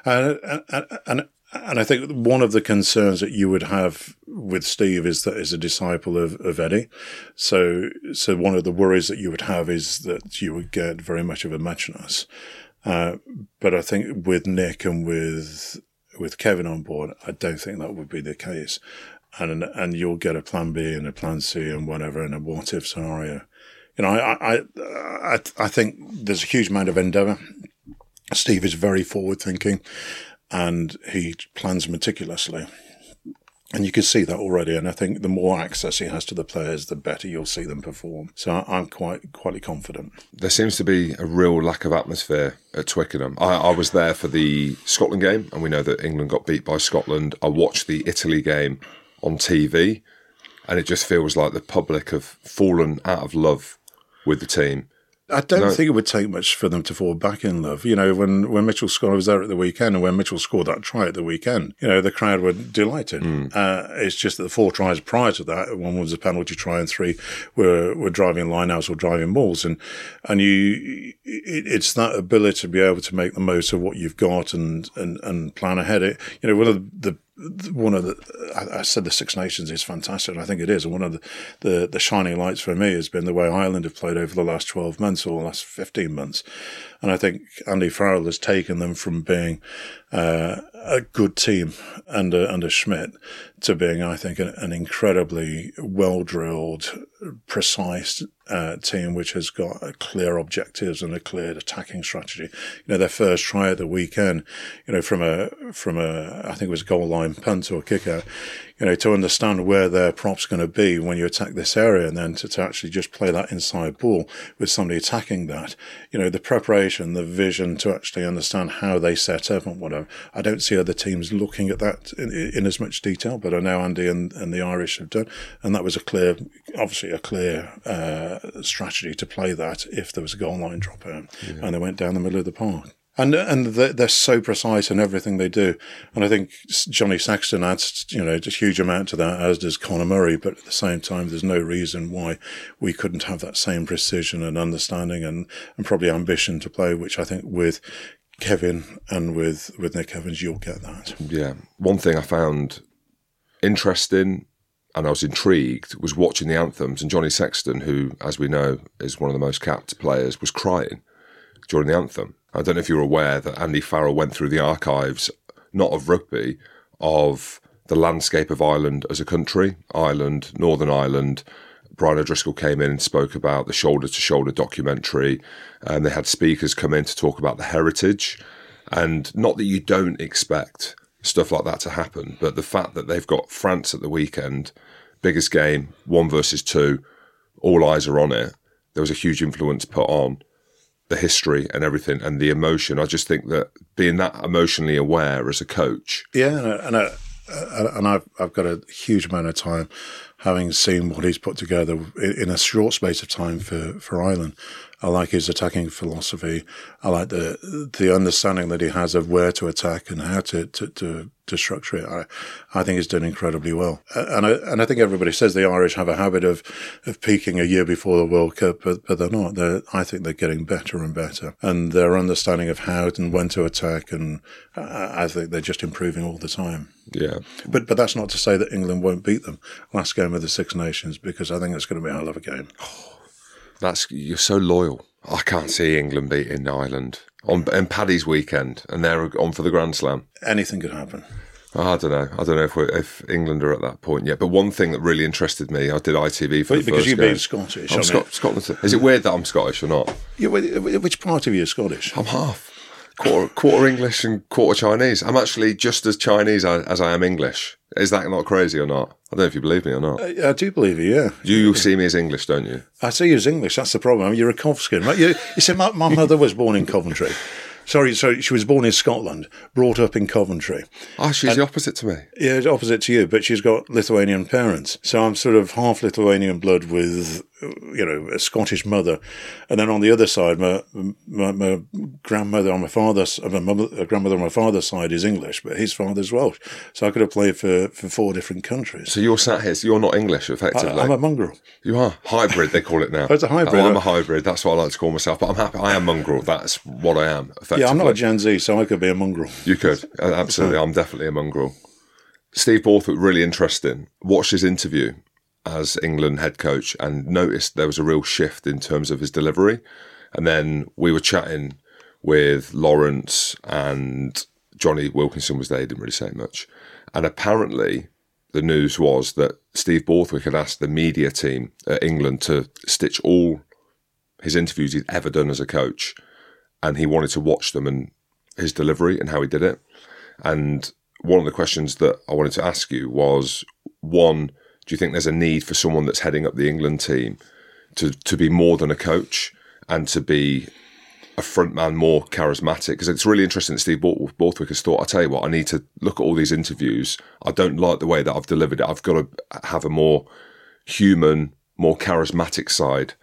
and, and, and and I think one of the concerns that you would have with Steve is that he's a disciple of, of Eddie. So, so one of the worries that you would have is that you would get very much of a matchness. Uh, but I think with Nick and with, with Kevin on board, I don't think that would be the case. And, and you'll get a plan B and a plan C and whatever in a what if scenario. You know, I, I, I, I think there's a huge amount of endeavor. Steve is very forward thinking and he plans meticulously. And you can see that already. And I think the more access he has to the players, the better you'll see them perform. So I'm quite quite confident. There seems to be a real lack of atmosphere at Twickenham. I, I, was there for the Scotland game, and we know that England got beat by Scotland. I watched the Italy game on TV, and it just feels like the public have fallen out of love with the team. I don't no. think it would take much for them to fall back in love. You know, when, when Mitchell scored, I was there at the weekend, and when Mitchell scored that try at the weekend, you know, the crowd were delighted. Mm. Uh, it's just that the four tries prior to that, one was a penalty try, and three were, were driving lineouts or driving balls. And, and you, it, it's that ability to be able to make the most of what you've got and, and, and plan ahead. It, you know, one of the one of the I, said the Six Nations is fantastic. I think it is. one of the, the, the shining lights for me has been the way Ireland have played over the last twelve months or the last fifteen months, and I think Andy Farrell has taken them from being uh, a good team under under Schmidt to being, I think, an, an incredibly well drilled, precise uh, team which has got clear objectives and a clear attacking strategy. You know, their first try at the weekend, you know, from a from a I think it was a goal line punt or kick out, you know, to understand where their prop's going to be when you attack this area and then to, to actually just play that inside ball with somebody attacking that, you know, the preparation, the vision to actually understand how they set up and whatever I don't see other teams looking at that in, in, as much detail, but I know Andy and, and the Irish have done, and that was a clear, obviously a clear uh, strategy to play that if there was a goal line dropout, yeah. and they went down the middle of the park and and they're, so precise in everything they do. And I think Johnny Sexton adds, you know, a huge amount to that, as does Conor Murray. But at the same time, there's no reason why we couldn't have that same precision and understanding and, and probably ambition to play, which I think with Kevin and with with Nick Evans, you'll get that. Yeah, one thing I found interesting and I was intrigued was watching the anthems and Johnny Sexton, who, as we know, is one of the most capped players, was crying during the anthem. I don't know if you're aware that Andy Farrell went through the archives, not of rugby, of the landscape of Ireland as a country, Ireland, Northern Ireland. Brian O'Driscoll came in and spoke about the shoulder to shoulder documentary, and they had speakers come in to talk about the heritage. And not that you don't expect stuff like that to happen, but the fact that they've got France at the weekend, biggest game, one versus two, all eyes are on it. There was a huge influence put on the history and everything and the emotion. I just think that being that emotionally aware as a coach. Yeah, and, and, uh, and I've, I've got a huge amount of time having seen what he's put together in a short space of time for, for Ireland. I like his attacking philosophy. I like the the understanding that he has of where to attack and how to to, to, to structure it. I, I think he's done incredibly well. Uh, and I, and I think everybody says the Irish have a habit of, of peaking a year before the World Cup, but, but they're not. They're, I think they're getting better and better. And their understanding of how and when to attack, and I, I think they're just improving all the time. Yeah. But but that's not to say that England won't beat them last game of the Six Nations because I think it's going to be a hell of a game. That's you're so loyal. I can't see England beating Ireland on in Paddy's weekend, and they're on for the Grand Slam. Anything could happen. I don't know. I don't know if if England are at that point yet. But one thing that really interested me, I did ITV for the because you've been Scottish. I'm Scot- Scotland. Is it weird that I'm Scottish or not? Yeah, which part of you is Scottish? I'm half. Quarter, quarter English and quarter Chinese. I'm actually just as Chinese as I am English. Is that not crazy or not? I don't know if you believe me or not. Uh, I, I do believe you, yeah. You, you see me as English, don't you? I see you as English. That's the problem. You're a Covskin, right? You, you see, my, my mother was born in Coventry. Sorry, sorry, she was born in Scotland, brought up in Coventry. Oh, she's and, the opposite to me. Yeah, opposite to you, but she's got Lithuanian parents. So I'm sort of half Lithuanian blood with you know, a Scottish mother, and then on the other side, my my, my grandmother on my father's, uh, my mother, uh, grandmother on my father's side is English, but his father's Welsh. So I could have played for, for four different countries. So you're sat here. So you're not English, effectively. I, am a mongrel. You are hybrid. They call it now. It's a hybrid. Oh, I'm uh, a hybrid. That's what I like to call myself. But I'm happy. I am mongrel. That's what I am. Yeah, I'm not a Gen Z, so I could be a mongrel. You could absolutely. I'm definitely a mongrel. Steve Borthwick, really interesting. Watched his interview as England head coach and noticed there was a real shift in terms of his delivery. And then we were chatting with Lawrence and Jonny Wilkinson was there. He didn't really say much. And apparently, the news was that Steve Borthwick had asked the media team at England to stitch all his interviews he'd ever done as a coach, and he wanted to watch them and his delivery and how he did it. And one of the questions that I wanted to ask you was one, do you think there's a need for someone that's heading up the England team to to be more than a coach and to be a front man more charismatic? Because it's really interesting that Steve Borthwick has thought, I tell you what, I need to look at all these interviews. I don't like the way that I've delivered it. I've got to have a more human, more charismatic side.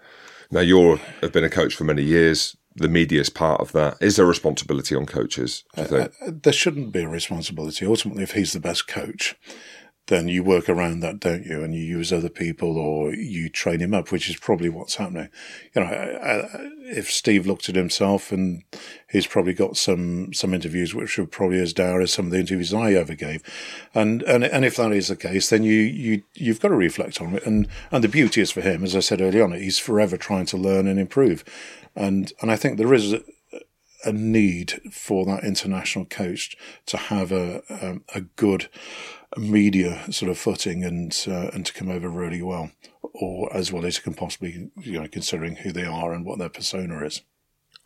Now, you have been a coach for many years. The media is part of that. Is there a responsibility on coaches? Uh, uh, there shouldn't be a responsibility. Ultimately, if he's the best coach, then you work around that, don't you? And you use other people or you train him up, which is probably what's happening. You know, if Steve looked at himself and he's probably got some, some interviews which are probably as dour as some of the interviews I ever gave. And, and, and if that is the case, then you, you, you've got to reflect on it. And, and the beauty is for him, as I said earlier on, he's forever trying to learn and improve. And, and I think there is a, need for that international coach to have a, a, a good, media sort of footing and uh, and to come over really well, or as well as you can possibly, you know, considering who they are and what their persona is.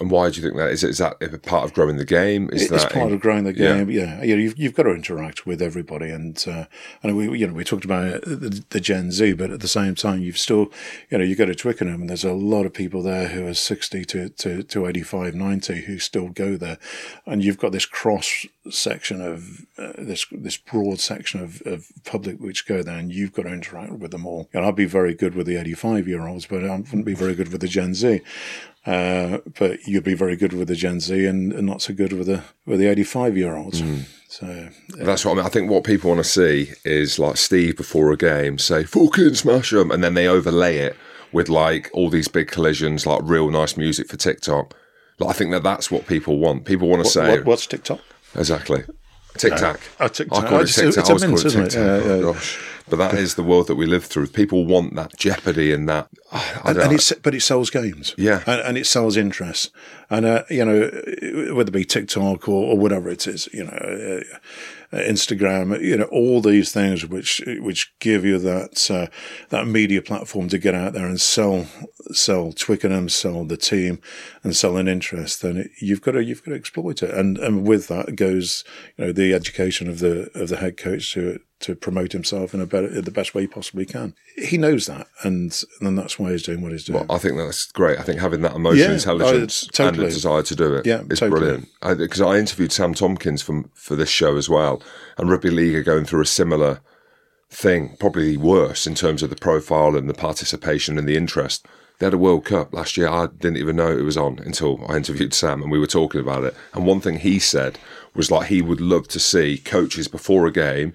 And why do you think that is? Is that a part of growing the game? Is it's that part of growing the game? Yeah, yeah. You know, you've, you've got to interact with everybody, and uh, and we you know we talked about the, the, Gen Z, but at the same time, you've still you know you go to Twickenham, and there's a lot of people there who are sixty to, to, to 85, 90 who still go there, and you've got this cross section of uh, this this broad section of, of public which go there, and you've got to interact with them all. And I'd be very good with the 85 year olds, but I wouldn't be very good with the Gen Z. Uh, but you'd be very good with the Gen Z, and, and not so good with the with the 85 year olds. So That's what I mean. I think what people want to see is like Steve before a game say "fucking smash them," and then they overlay it with like all these big collisions, like real nice music for TikTok. Like, I think that that's what people want. People want to what, say what, what's TikTok? Exactly Tic Tac. Oh, Tic I Tac. call it It's- Tic it's Tac. a I always call it isn't Tic? Tac. Yeah, Oh, yeah. gosh. But that is the world that we live through. People want that jeopardy and that. And, and but it sells games. Yeah. And, and it sells interest. And, uh, you know, whether it be TikTok or, or whatever it is, you know, uh, uh, Instagram, you know, all these things which, which give you that, uh, that media platform to get out there and sell, sell Twickenham, sell the team and sell an interest, then it, you've got to, you've got to exploit it. And, and with that goes, you know, the education of the, of the head coach to, to promote himself in a better, in the best way he possibly can. He knows that, and and that's why he's doing what he's doing. I think that's great. I think having that emotional Yeah, intelligence oh, totally. and the desire to do it Yeah, is totally. brilliant. Because I, interviewed Sam Tomkins from for this show as well, and Rugby League are going through a similar thing, probably worse in terms of the profile and the participation and the interest. They had a World Cup last year. I didn't even know it was on until I interviewed Sam and we were talking about it. And one thing he said was like he would love to see coaches before a game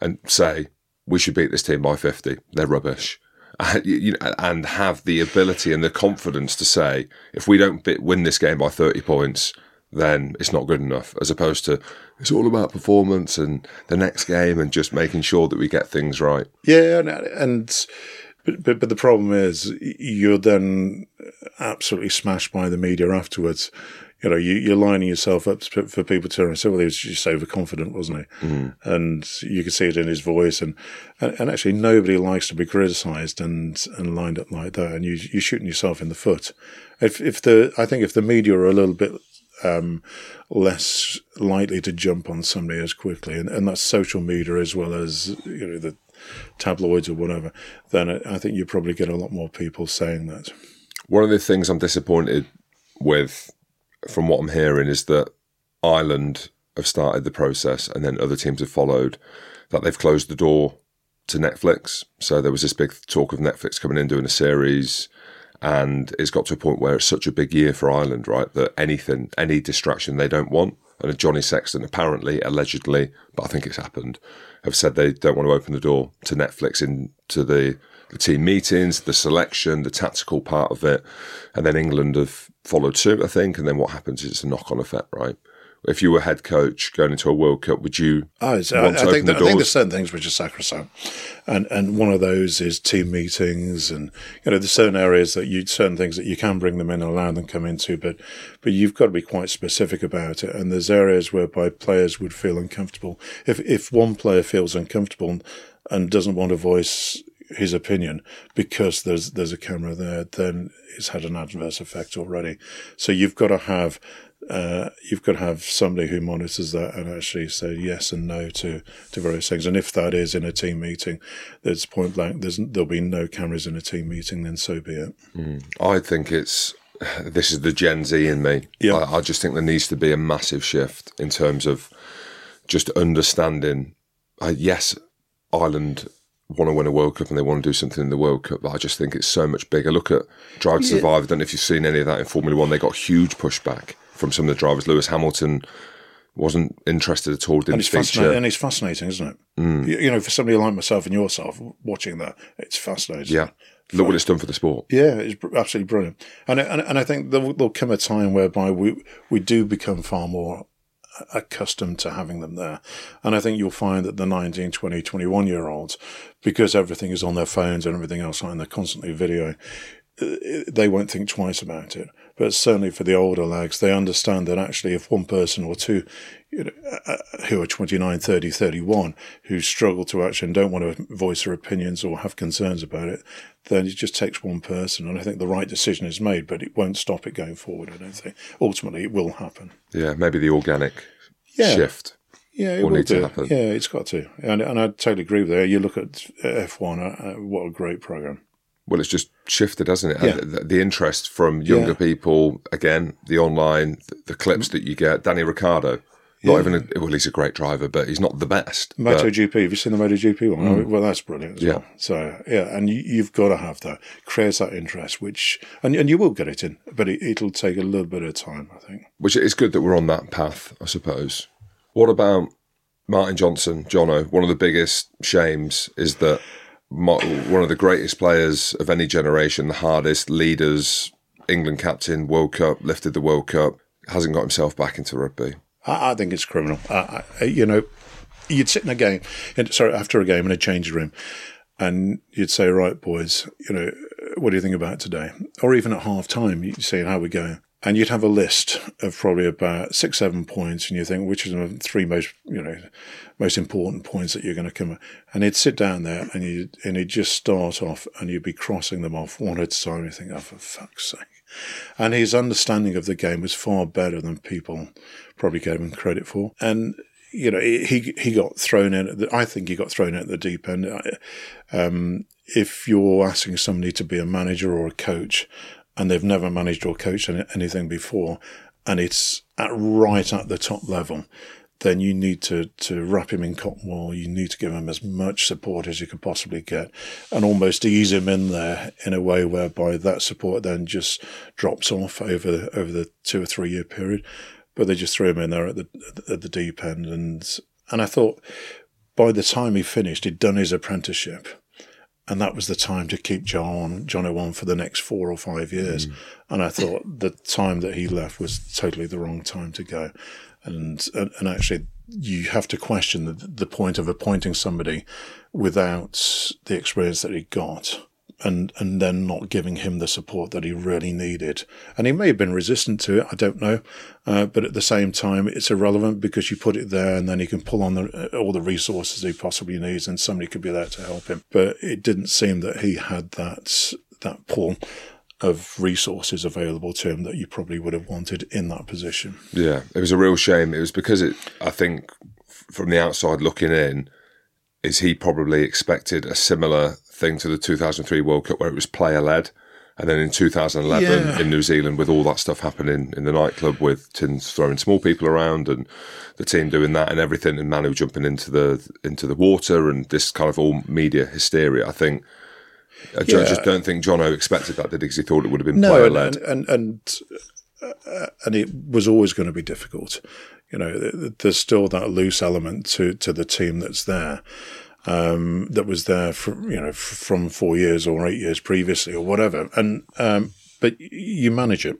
and say we should beat this team by 50 they're rubbish. And, you know, and have the ability and the confidence to say if we don't win this game by 30 points then it's not good enough as opposed to it's all about performance and the next game and just making sure that we get things right. Yeah, and, and but, but but the problem is you're then absolutely smashed by the media afterwards. You know, you, you're lining yourself up for, for people to and say, "Well, he was just overconfident, wasn't he?" And you can see it in his voice, and, and and actually nobody likes to be criticised and and lined up like that, and you you're shooting yourself in the foot. If if the I think if the media are a little bit um, less likely to jump on somebody as quickly, and, and that's social media as well as you know the tabloids or whatever, then I I think you probably get a lot more people saying that. one of the things I'm disappointed with from what I'm hearing is that Ireland have started the process and then other teams have followed that they've closed the door to Netflix. So there was this big talk of Netflix coming in doing a series and it's got to a point where it's such a big year for Ireland, right? That anything, any distraction they don't want. And Johnny Sexton apparently, allegedly, but I think it's happened, have said they don't want to open the door to Netflix into the, the team meetings, the selection, the tactical part of it. And then England have followed suit, I think. And then what happens is it's a knock on effect, right? If you were head coach going into a World Cup, would you Oh, I, uh, to I open think the that, I think there's certain things which are sacrosanct, and and one of those is team meetings, and you know there's certain areas that you certain things that you can bring them in and allow them come into, but but you've got to be quite specific about it. And there's areas whereby players would feel uncomfortable. If if one player feels uncomfortable and doesn't want a voice his opinion because there's there's a camera there, then it's had an adverse effect already. So you've got to have uh, you've got to have somebody who monitors that and actually say yes and no to, to various things. And if that is in a team meeting, there's point blank, there's, there'll be no cameras in a team meeting, then so be it. I think it's this is the Gen Z in me. Yeah. I, I just think there needs to be a massive shift in terms of just understanding. Uh, yes, Ireland want to win a World Cup and they want to do something in the World Cup, but I just think it's so much bigger. Look at Drive to Survive. I don't know if you've seen any of that in Formula One. They got huge pushback from some of the drivers. Lewis Hamilton wasn't interested at all. Didn't it's fascinating, feature. and it's fascinating, isn't it? Mm. You, you know, for somebody like myself and yourself watching that, it's fascinating. Yeah, look what it's done for the sport. Yeah, it's absolutely brilliant. And, and and I think there will there'll come a time whereby we we do become far more accustomed to having them there. And I think you'll find that the 19, 20, 21 year olds, because everything is on their phones and everything else, and they're constantly videoing, uh, they won't think twice about it. But certainly for the older lags, they understand that actually if one person or two you know, uh, uh, who are 29, 30, 31, who struggle to actually and don't want to voice their opinions or have concerns about it, then it just takes one person. And I think the right decision is made, but it won't stop it going forward, I don't think. Ultimately, it will happen. Yeah, maybe the organic Yeah. shift. Yeah, it Will will need to do. happen. Yeah, it's got to. And, and I totally agree with that. You look at F1, uh, uh, what a great program. Well, it's just shifted, hasn't it? Yeah. The, the interest from younger Yeah. people, again, the online, the, the clips that you get. Danny Ricciardo, Not even a, well, he's a great driver, but he's not the best. But- MotoGP, have you seen the MotoGP one? Oh, Well, that's brilliant as Yeah. well. So, yeah, and you, you've got to have that. Creates that interest, which, and, and you will get it in, but it, it'll take a little bit of time, I think. which is good that we're on that path, I suppose. What about Martin Johnson, Jono? One of the biggest shames is that one of the greatest players of any generation, the hardest leaders, England captain, World Cup, lifted the World Cup, hasn't got himself back into rugby. I, I think it's criminal. I, I, you know, you'd sit in a game, sorry, after a game in a change room, and you'd say, "Right, boys, you know, what do you think about today?" Or even at half time, you'd say, "How are we going?" And you'd have a list of probably about six, seven points, and you think which are the three most, you know, most important points that you're going to come. And he'd sit down there, and you and he'd just start off, and you'd be crossing them off one at a time. You think, "Oh, for fuck's sake!" And his understanding of the game was far better than people probably gave him credit for. And you know, he he got thrown in. At the, I think he got thrown in at the deep end. Um, if you're asking somebody to be a manager or a coach, and they've never managed or coached any- anything before, and it's at right at the top level, then you need to, to wrap him in cotton wool. You need to give him as much support as you can possibly get and almost ease him in there in a way whereby that support then just drops off over over the two or three year period. But they just threw him in there at the, at the deep end. And, and I thought by the time he finished, he'd done his apprenticeship. And that was the time to keep John Jono on for the next four or five years. Mm. And I thought the time that he left was totally the wrong time to go. And and, and actually, you have to question the, the point of appointing somebody without the experience that he got. And, and then not giving him the support that he really needed. And he may have been resistant to it, I don't know. Uh, but at the same time, it's irrelevant because you put it there and then he can pull on the, all the resources he possibly needs and somebody could be there to help him. But it didn't seem that he had that, that pull of resources available to him that you probably would have wanted in that position. Yeah, it was a real shame. It was because it, I think, from the outside looking in, is he probably expected a similar thing to the 2003 World Cup where it was player led. And then in 2011 Yeah. in New Zealand, with all that stuff happening in the nightclub, with Tins throwing small people around and the team doing that and everything, and Manu jumping into the into the water and this kind of all media hysteria, I think I Yeah. just don't think Jono expected that, did he? 'Cause he thought it would have been No, player led. and and, and, uh, and it was always going to be difficult. You know, there's still that loose element to to the team that's there. Um, that was there from you know from four years or eight years previously or whatever, and um, but you manage it,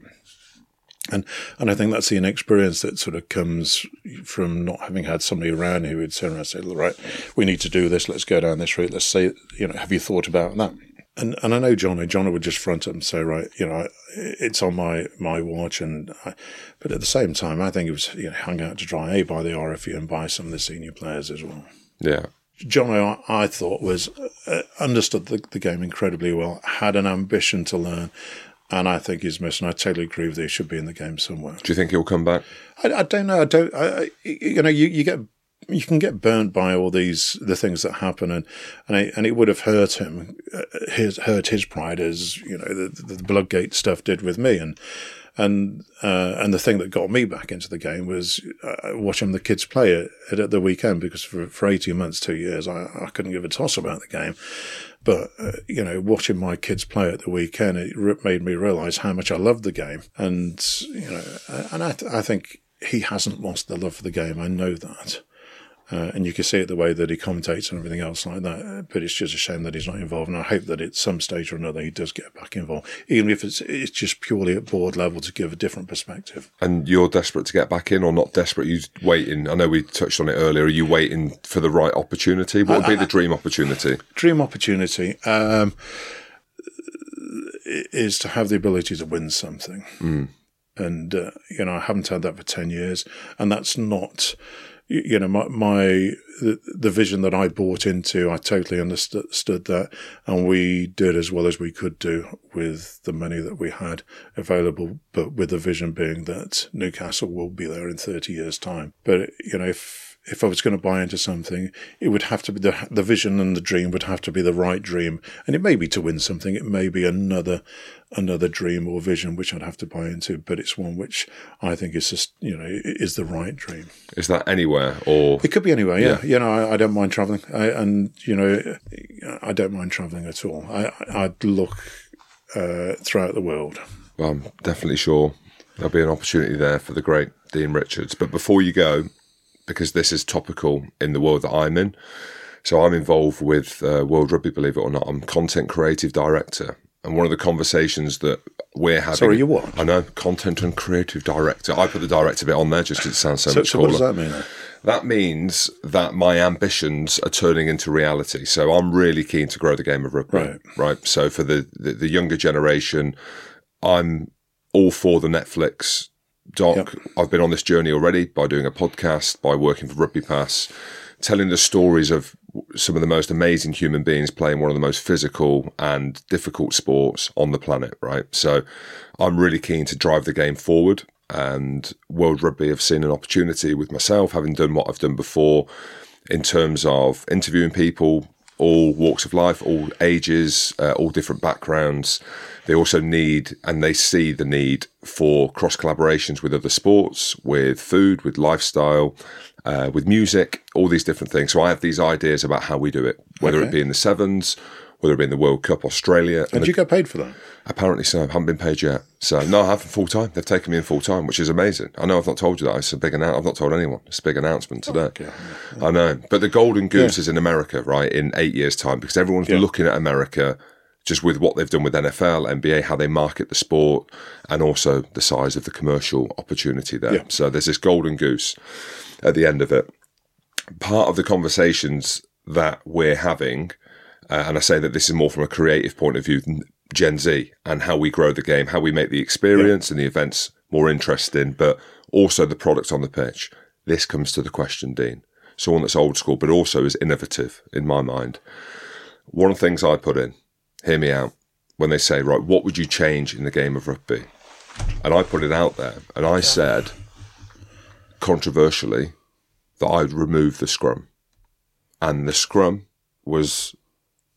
and and I think that's the inexperience that sort of comes from not having had somebody around who would turn around and say, "Right, we need to do this. Let's go down this route. Let's say, you know, have you thought about that?" And and I know Johnny. Johnny would just front up and say, "Right, you know, it's on my my watch." And I, but at the same time, I think it was you know hung out to dry a by the RFU and by some of the senior players as well. yeah. John, I, I thought was uh, understood the, the game incredibly well, had an ambition to learn, and I think he's missing. I totally agree with you. He should be in the game somewhere. Do you think he'll come back? I, I don't know. I don't. I, I, you know, you, you get you can get burnt by all these the things that happen, and and it, and it would have hurt him, uh, his hurt his pride as you know the, the, the Bloodgate stuff did with me, and and uh, and the thing that got me back into the game was uh, watching the kids play it, at the weekend because for for eighteen months, two years, I, I couldn't give a toss about the game. But uh, you know, watching my kids play at the weekend, it made me realise how much I loved the game, and you know, and I, I think he hasn't lost the love for the game. I know that. Uh, and you can see it the way that he commentates and everything else like that. Uh, But it's just a shame that he's not involved. And I hope that at some stage or another he does get back involved, even if it's it's just purely at board level to give a different perspective. And you're desperate to get back in, or not desperate? You're waiting? I know we touched on it earlier. Are you waiting for the right opportunity? What would be the dream opportunity? Dream opportunity um, is to have the ability to win something. And, uh, you know, I haven't had that for 10 years. And that's not, you know, my, my the, the vision that I bought into, I totally understood that. And we did as well as we could do with the money that we had available, but with the vision being that Newcastle will be there in 30 years' time. But, you know, if, if I was going to buy into something, it would have to be the the vision and the dream would have to be the right dream, and it may be to win something. It may be another another dream or vision which I'd have to buy into, but it's one which I think is just you know is the right dream. Is that anywhere or It could be anywhere, yeah. Yeah. You know, I, I don't mind traveling, I, and you know, I don't mind traveling at all. I, I'd look uh, throughout the world. Well, I'm definitely sure there'll be an opportunity there for the great Dean Richards. But before you go, because this is topical in the world that I'm in, so I'm involved with uh, World Rugby, believe it or not. I'm content creative director. And one of the conversations that we're having. Sorry, you what? I know, content and creative director. I put the director bit on there just because it sounds so, So, much so cooler. what does that mean? That means that my ambitions are turning into reality. So I'm really keen to grow the game of rugby. Right. Right. So for the, the, the younger generation, I'm all for the Netflix doc. Yep. I've been on this journey already by doing a podcast, by working for Rugby Pass, telling the stories of some of the most amazing human beings playing one of the most physical and difficult sports on the planet, right? So I'm really keen to drive the game forward. And World Rugby have seen an opportunity with myself, having done what I've done before in terms of interviewing people, all walks of life, all ages, uh, all different backgrounds. They also need and they see the need for cross collaborations with other sports, with food, with lifestyle, uh, with music, all these different things. So I have these ideas about how we do it, whether it be in the sevens, whether it be in the World Cup, Australia. And you get paid for that? Apparently so. I haven't been paid yet. So no, I haven't full time. They've taken me in full time, which is amazing. I know I've not told you that. It's a big announcement. I've not told anyone. It's a big announcement today. I know. But the golden goose is in America, right? In eight years' time, because everyone's Yeah. looking at America just with what they've done with NFL, NBA, how they market the sport, and also the size of the commercial opportunity there. Yeah. So there's this golden goose at the end of it. Part of the conversations that we're having uh, and I say that this is more from a creative point of view than Gen Z and how we grow the game, how we make the experience and the events more interesting, but also the product on the pitch. This comes to the question, Dean. Someone that's old school, but also is innovative in my mind. One of the things I put in, hear me out, when they say, right, what would you change in the game of rugby? And I put it out there and I said, controversially, that I'd remove the scrum. And the scrum was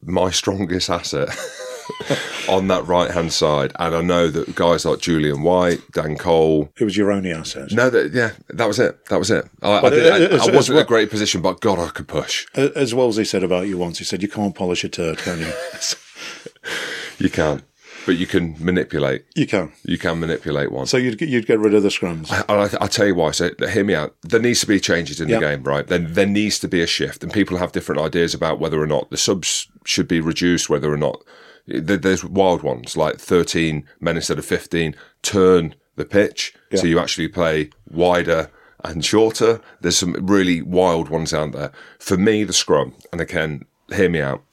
my strongest asset on that right hand side. And I know that guys like Julian White, Dan Cole. It was your only asset. No, that yeah, that was it. That was it. I, I, did, I, as- I as wasn't in a great position, but God, I could push. As Wellesley said about you once, he said, you can't polish a turd, can you? You can't. but you can manipulate. you can. You can manipulate one. So you'd, you'd get rid of the scrums. I, I tell you why. So hear me out. There needs to be changes in Yeah. the game, right? Then there needs to be a shift, and people have different ideas about whether or not the subs should be reduced, whether or not there's wild ones like 13 men instead of 15. Turn the pitch so you actually play wider and shorter. There's some really wild ones out there. For me, the scrum, and again, hear me out.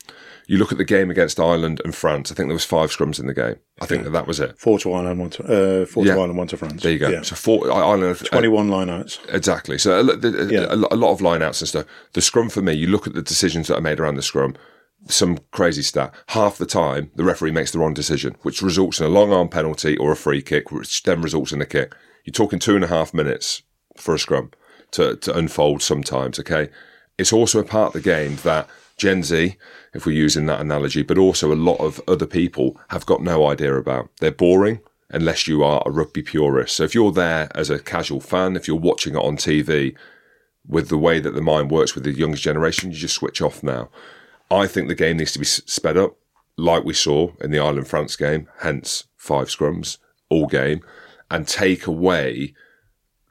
You look at the game against Ireland and France. I think there was five scrums in the game. I think that that was it. Four to Ireland, one to, uh, four Yeah. to Ireland, one to France. There you go. Yeah. So four Ireland. 21 lineouts. Exactly. So a, a- Yeah. a, a lot of lineouts and stuff. The scrum for me, you look at the decisions that are made around the scrum. Some crazy stat. Half the time, the referee makes the wrong decision, which results in a long arm penalty or a free kick, which then results in a kick. You're talking two and a half minutes for a scrum to, to unfold sometimes. Okay. It's also a part of the game that Gen Z, if we're using that analogy, but also a lot of other people have got no idea about. They're boring unless you are a rugby purist. So if you're there as a casual fan, if you're watching it on TV, with the way that the mind works with the younger generation, you just switch off now. I think the game needs to be sped up, like we saw in the Ireland France game, hence five scrums all game, and take away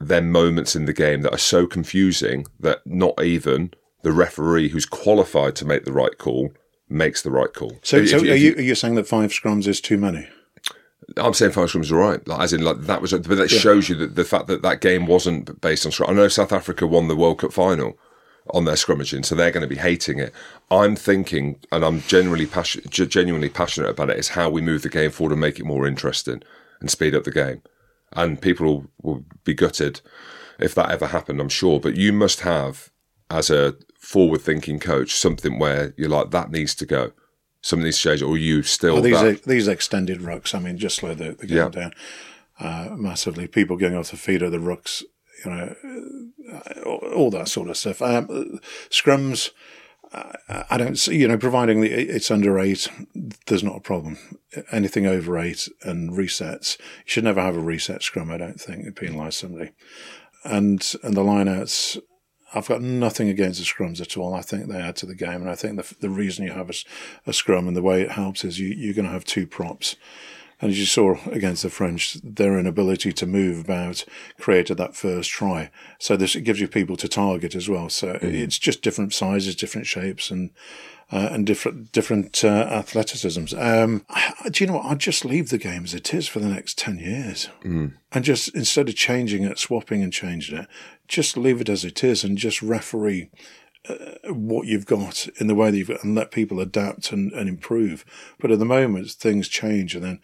them moments in the game that are so confusing that not even the referee who's qualified to make the right call makes the right call. So, If- so if- are, if you, are you saying that five scrums is too many? I'm saying five scrums are right, like, as in like that was, but that shows you that the fact that that game wasn't based on scrum. I know South Africa won the World Cup final on their scrummaging, so they're going to be hating it. I'm thinking, and I'm genuinely passion, genuinely passionate about it, is how we move the game forward and make it more interesting and speed up the game. And people will, will be gutted if that ever happened, I'm sure. But you must have, as a forward-thinking coach, something where you're like, that needs to go. Something needs to change, or you still Well, these are, these extended rucks, I mean, just slow the, the game Yeah. down uh, massively. People going off the feet of the rucks you know, uh, all that sort of stuff. Um, scrums, I don't see, you know, providing it's under eight, there's not a problem. Anything over eight and resets, you should never have a reset scrum, I don't think, it penalise somebody. And, and the lineouts, I've got nothing against the scrums at all. I think they add to the game. And I think the, the reason you have a, a scrum and the way it helps is you, you're going to have two props. And as you saw against the French, their inability to move about created that first try. So this it gives you people to target as well. So mm. it's just different sizes, different shapes, and uh, and different different uh, athleticisms. Um, do you know what? I'd just leave the game as it is for the next ten years, mm. and just instead of changing it, swapping and changing it, just leave it as it is, and just referee uh, what you've got in the way that you've got and let people adapt and, and improve. But at the moment, things change and then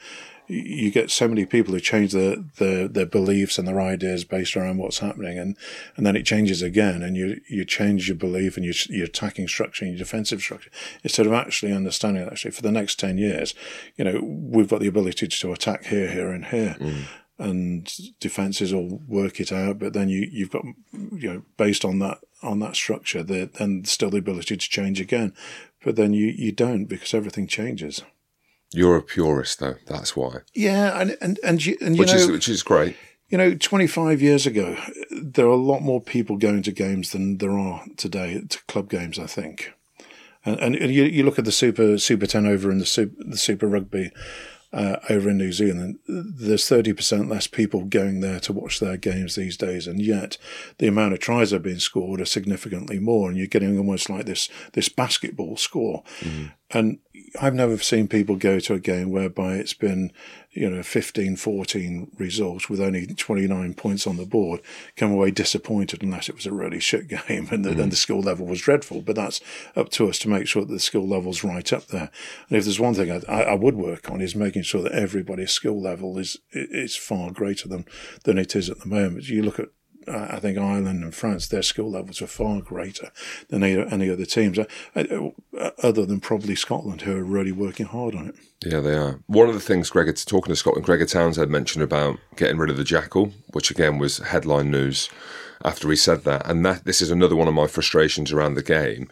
you get so many people who change their, their, their beliefs and their ideas based around what's happening. And, and then it changes again and you, you change your belief and your, your attacking structure and your defensive structure instead of actually understanding actually for the next 10 years, you know, we've got the ability to attack here, here and here. Mm and defenses will work it out. But then you you've got you know based on that on that structure, the, then still the ability to change again. But then you you don't because everything changes. You're a purist, though. That's why. Yeah, and and and you, and, you which know, is which is great. You know, 25 years ago, there are a lot more people going to games than there are today to club games. I think. And, and you, you look at the Super Super Ten over in the Super, the Super Rugby uh, over in New Zealand, there's 30% less people going there to watch their games these days, and yet the amount of tries that are being scored are significantly more, and you're getting almost like this this basketball score. Mm-hmm. And I've never seen people go to a game whereby it's been, you know, 15, 14 results with only 29 points on the board, come away disappointed unless it was a really shit game and the, mm. and the skill level was dreadful. But that's up to us to make sure that the skill level's right up there. And if there's one thing I, I would work on is making sure that everybody's skill level is, is far greater than, than it is at the moment. You look at I think Ireland and France, their skill levels are far greater than any, any other teams, uh, uh, other than probably Scotland, who are really working hard on it. Yeah, they are. One of the things Gregor, talking to Scotland, Gregor Townsend mentioned about getting rid of the jackal, which again was headline news after he said that. And that this is another one of my frustrations around the game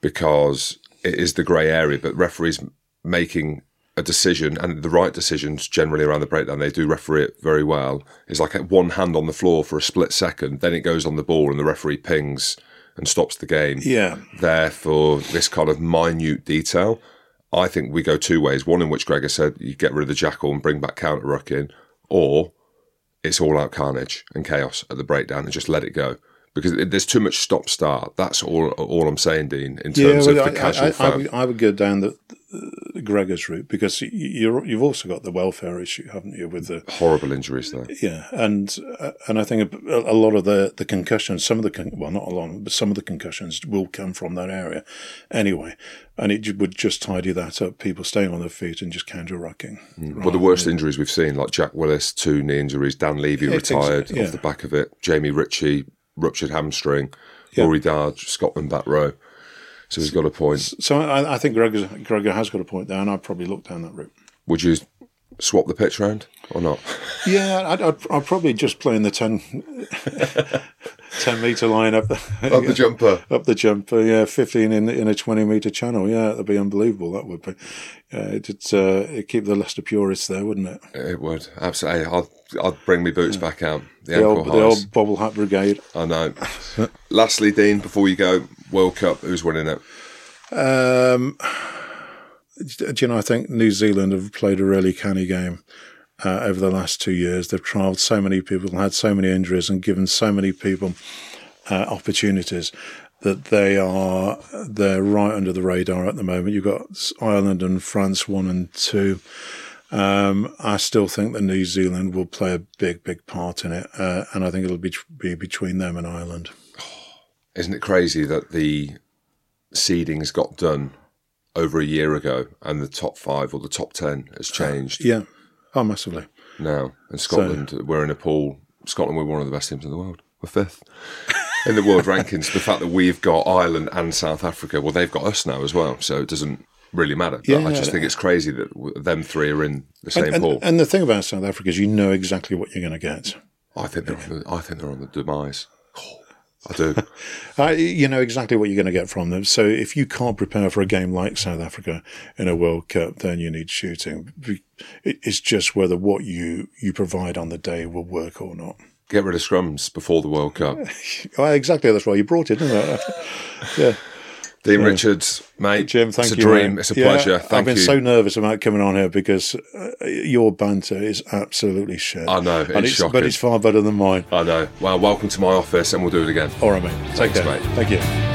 because it is the grey area, but referees making a decision and the right decisions generally around the breakdown, they do referee it very well. It's like one hand on the floor for a split second, then it goes on the ball and the referee pings and stops the game. Yeah. There for this kind of minute detail. I think we go two ways. One in which Gregor said you get rid of the jackal and bring back counter rucking, or it's all out carnage and chaos at the breakdown and just let it go because there's too much stop start. That's all. All I'm saying, Dean. In terms yeah, well, of the I, casual I, fan, I would, I would, go down the Gregor's route because you have also got the welfare issue, haven't you? With the horrible injuries there. Yeah, and uh, and I think a, a, lot of the the concussions, some of the con- well, not a lot, but some of the concussions will come from that area, anyway. And it would just tidy that up. People staying on their feet and just counter rucking. Mm. Well, the worst injuries we've seen, like Jack Willis, two knee injuries. Dan Leavy yeah, retired yeah. off the back of it. Jamie Ritchie ruptured hamstring. Yeah. Rory Darge, Scotland back row. So he's got a point. So I, I think Gregor, Gregor has got a point there, and I'd probably look down that route. Would you swap the pitch round or not? Yeah, I'd, I'd, I'd probably just play in the 10, 10 metre line up the, up the jumper. Up the jumper, yeah, 15 in, in a 20 metre channel. Yeah, that'd be unbelievable. That would be. Yeah, it'd, uh, it'd keep the Leicester purists there, wouldn't it? It would, absolutely. I'd, I'd bring my boots yeah. back out. The, the, old, the old bobble hat brigade. I know. Lastly, Dean, before you go, World Cup, who's winning it? Um, do you know, I think New Zealand have played a really canny game uh, over the last two years. They've trialled so many people, had so many injuries, and given so many people uh, opportunities that they are they're right under the radar at the moment. You've got Ireland and France one and two. Um, I still think that New Zealand will play a big, big part in it, uh, and I think it'll be, be between them and Ireland. Isn't it crazy that the seedings got done over a year ago, and the top five or the top ten has changed? Yeah, oh, massively. Now, in Scotland, so, we're in a pool. Scotland, we're one of the best teams in the world. We're fifth in the world rankings. The fact that we've got Ireland and South Africa, well, they've got us now as well, so it doesn't really matter. But yeah, I just think it's crazy that them three are in the same and, pool. And, and the thing about South Africa is you know exactly what you're going to get. I think they're on the, I think they're on the demise. I do. Uh, you know exactly what you're going to get from them. So if you can't prepare for a game like South Africa in a World Cup, then you need shooting. It's just whether what you, you provide on the day will work or not. Get rid of scrums before the World Cup. Exactly. That's why you brought it, isn't it? yeah. Dean Richards, mate. Jim, thank it's you. a dream. mate. It's a Yeah, pleasure. Thank I've been you. so nervous about coming on here because uh, your banter is absolutely shit. I know, And it's But it's far better than mine. I know. Well, welcome to my office, and we'll do it again. All right, mate. Take Thanks, care. mate. Thank you.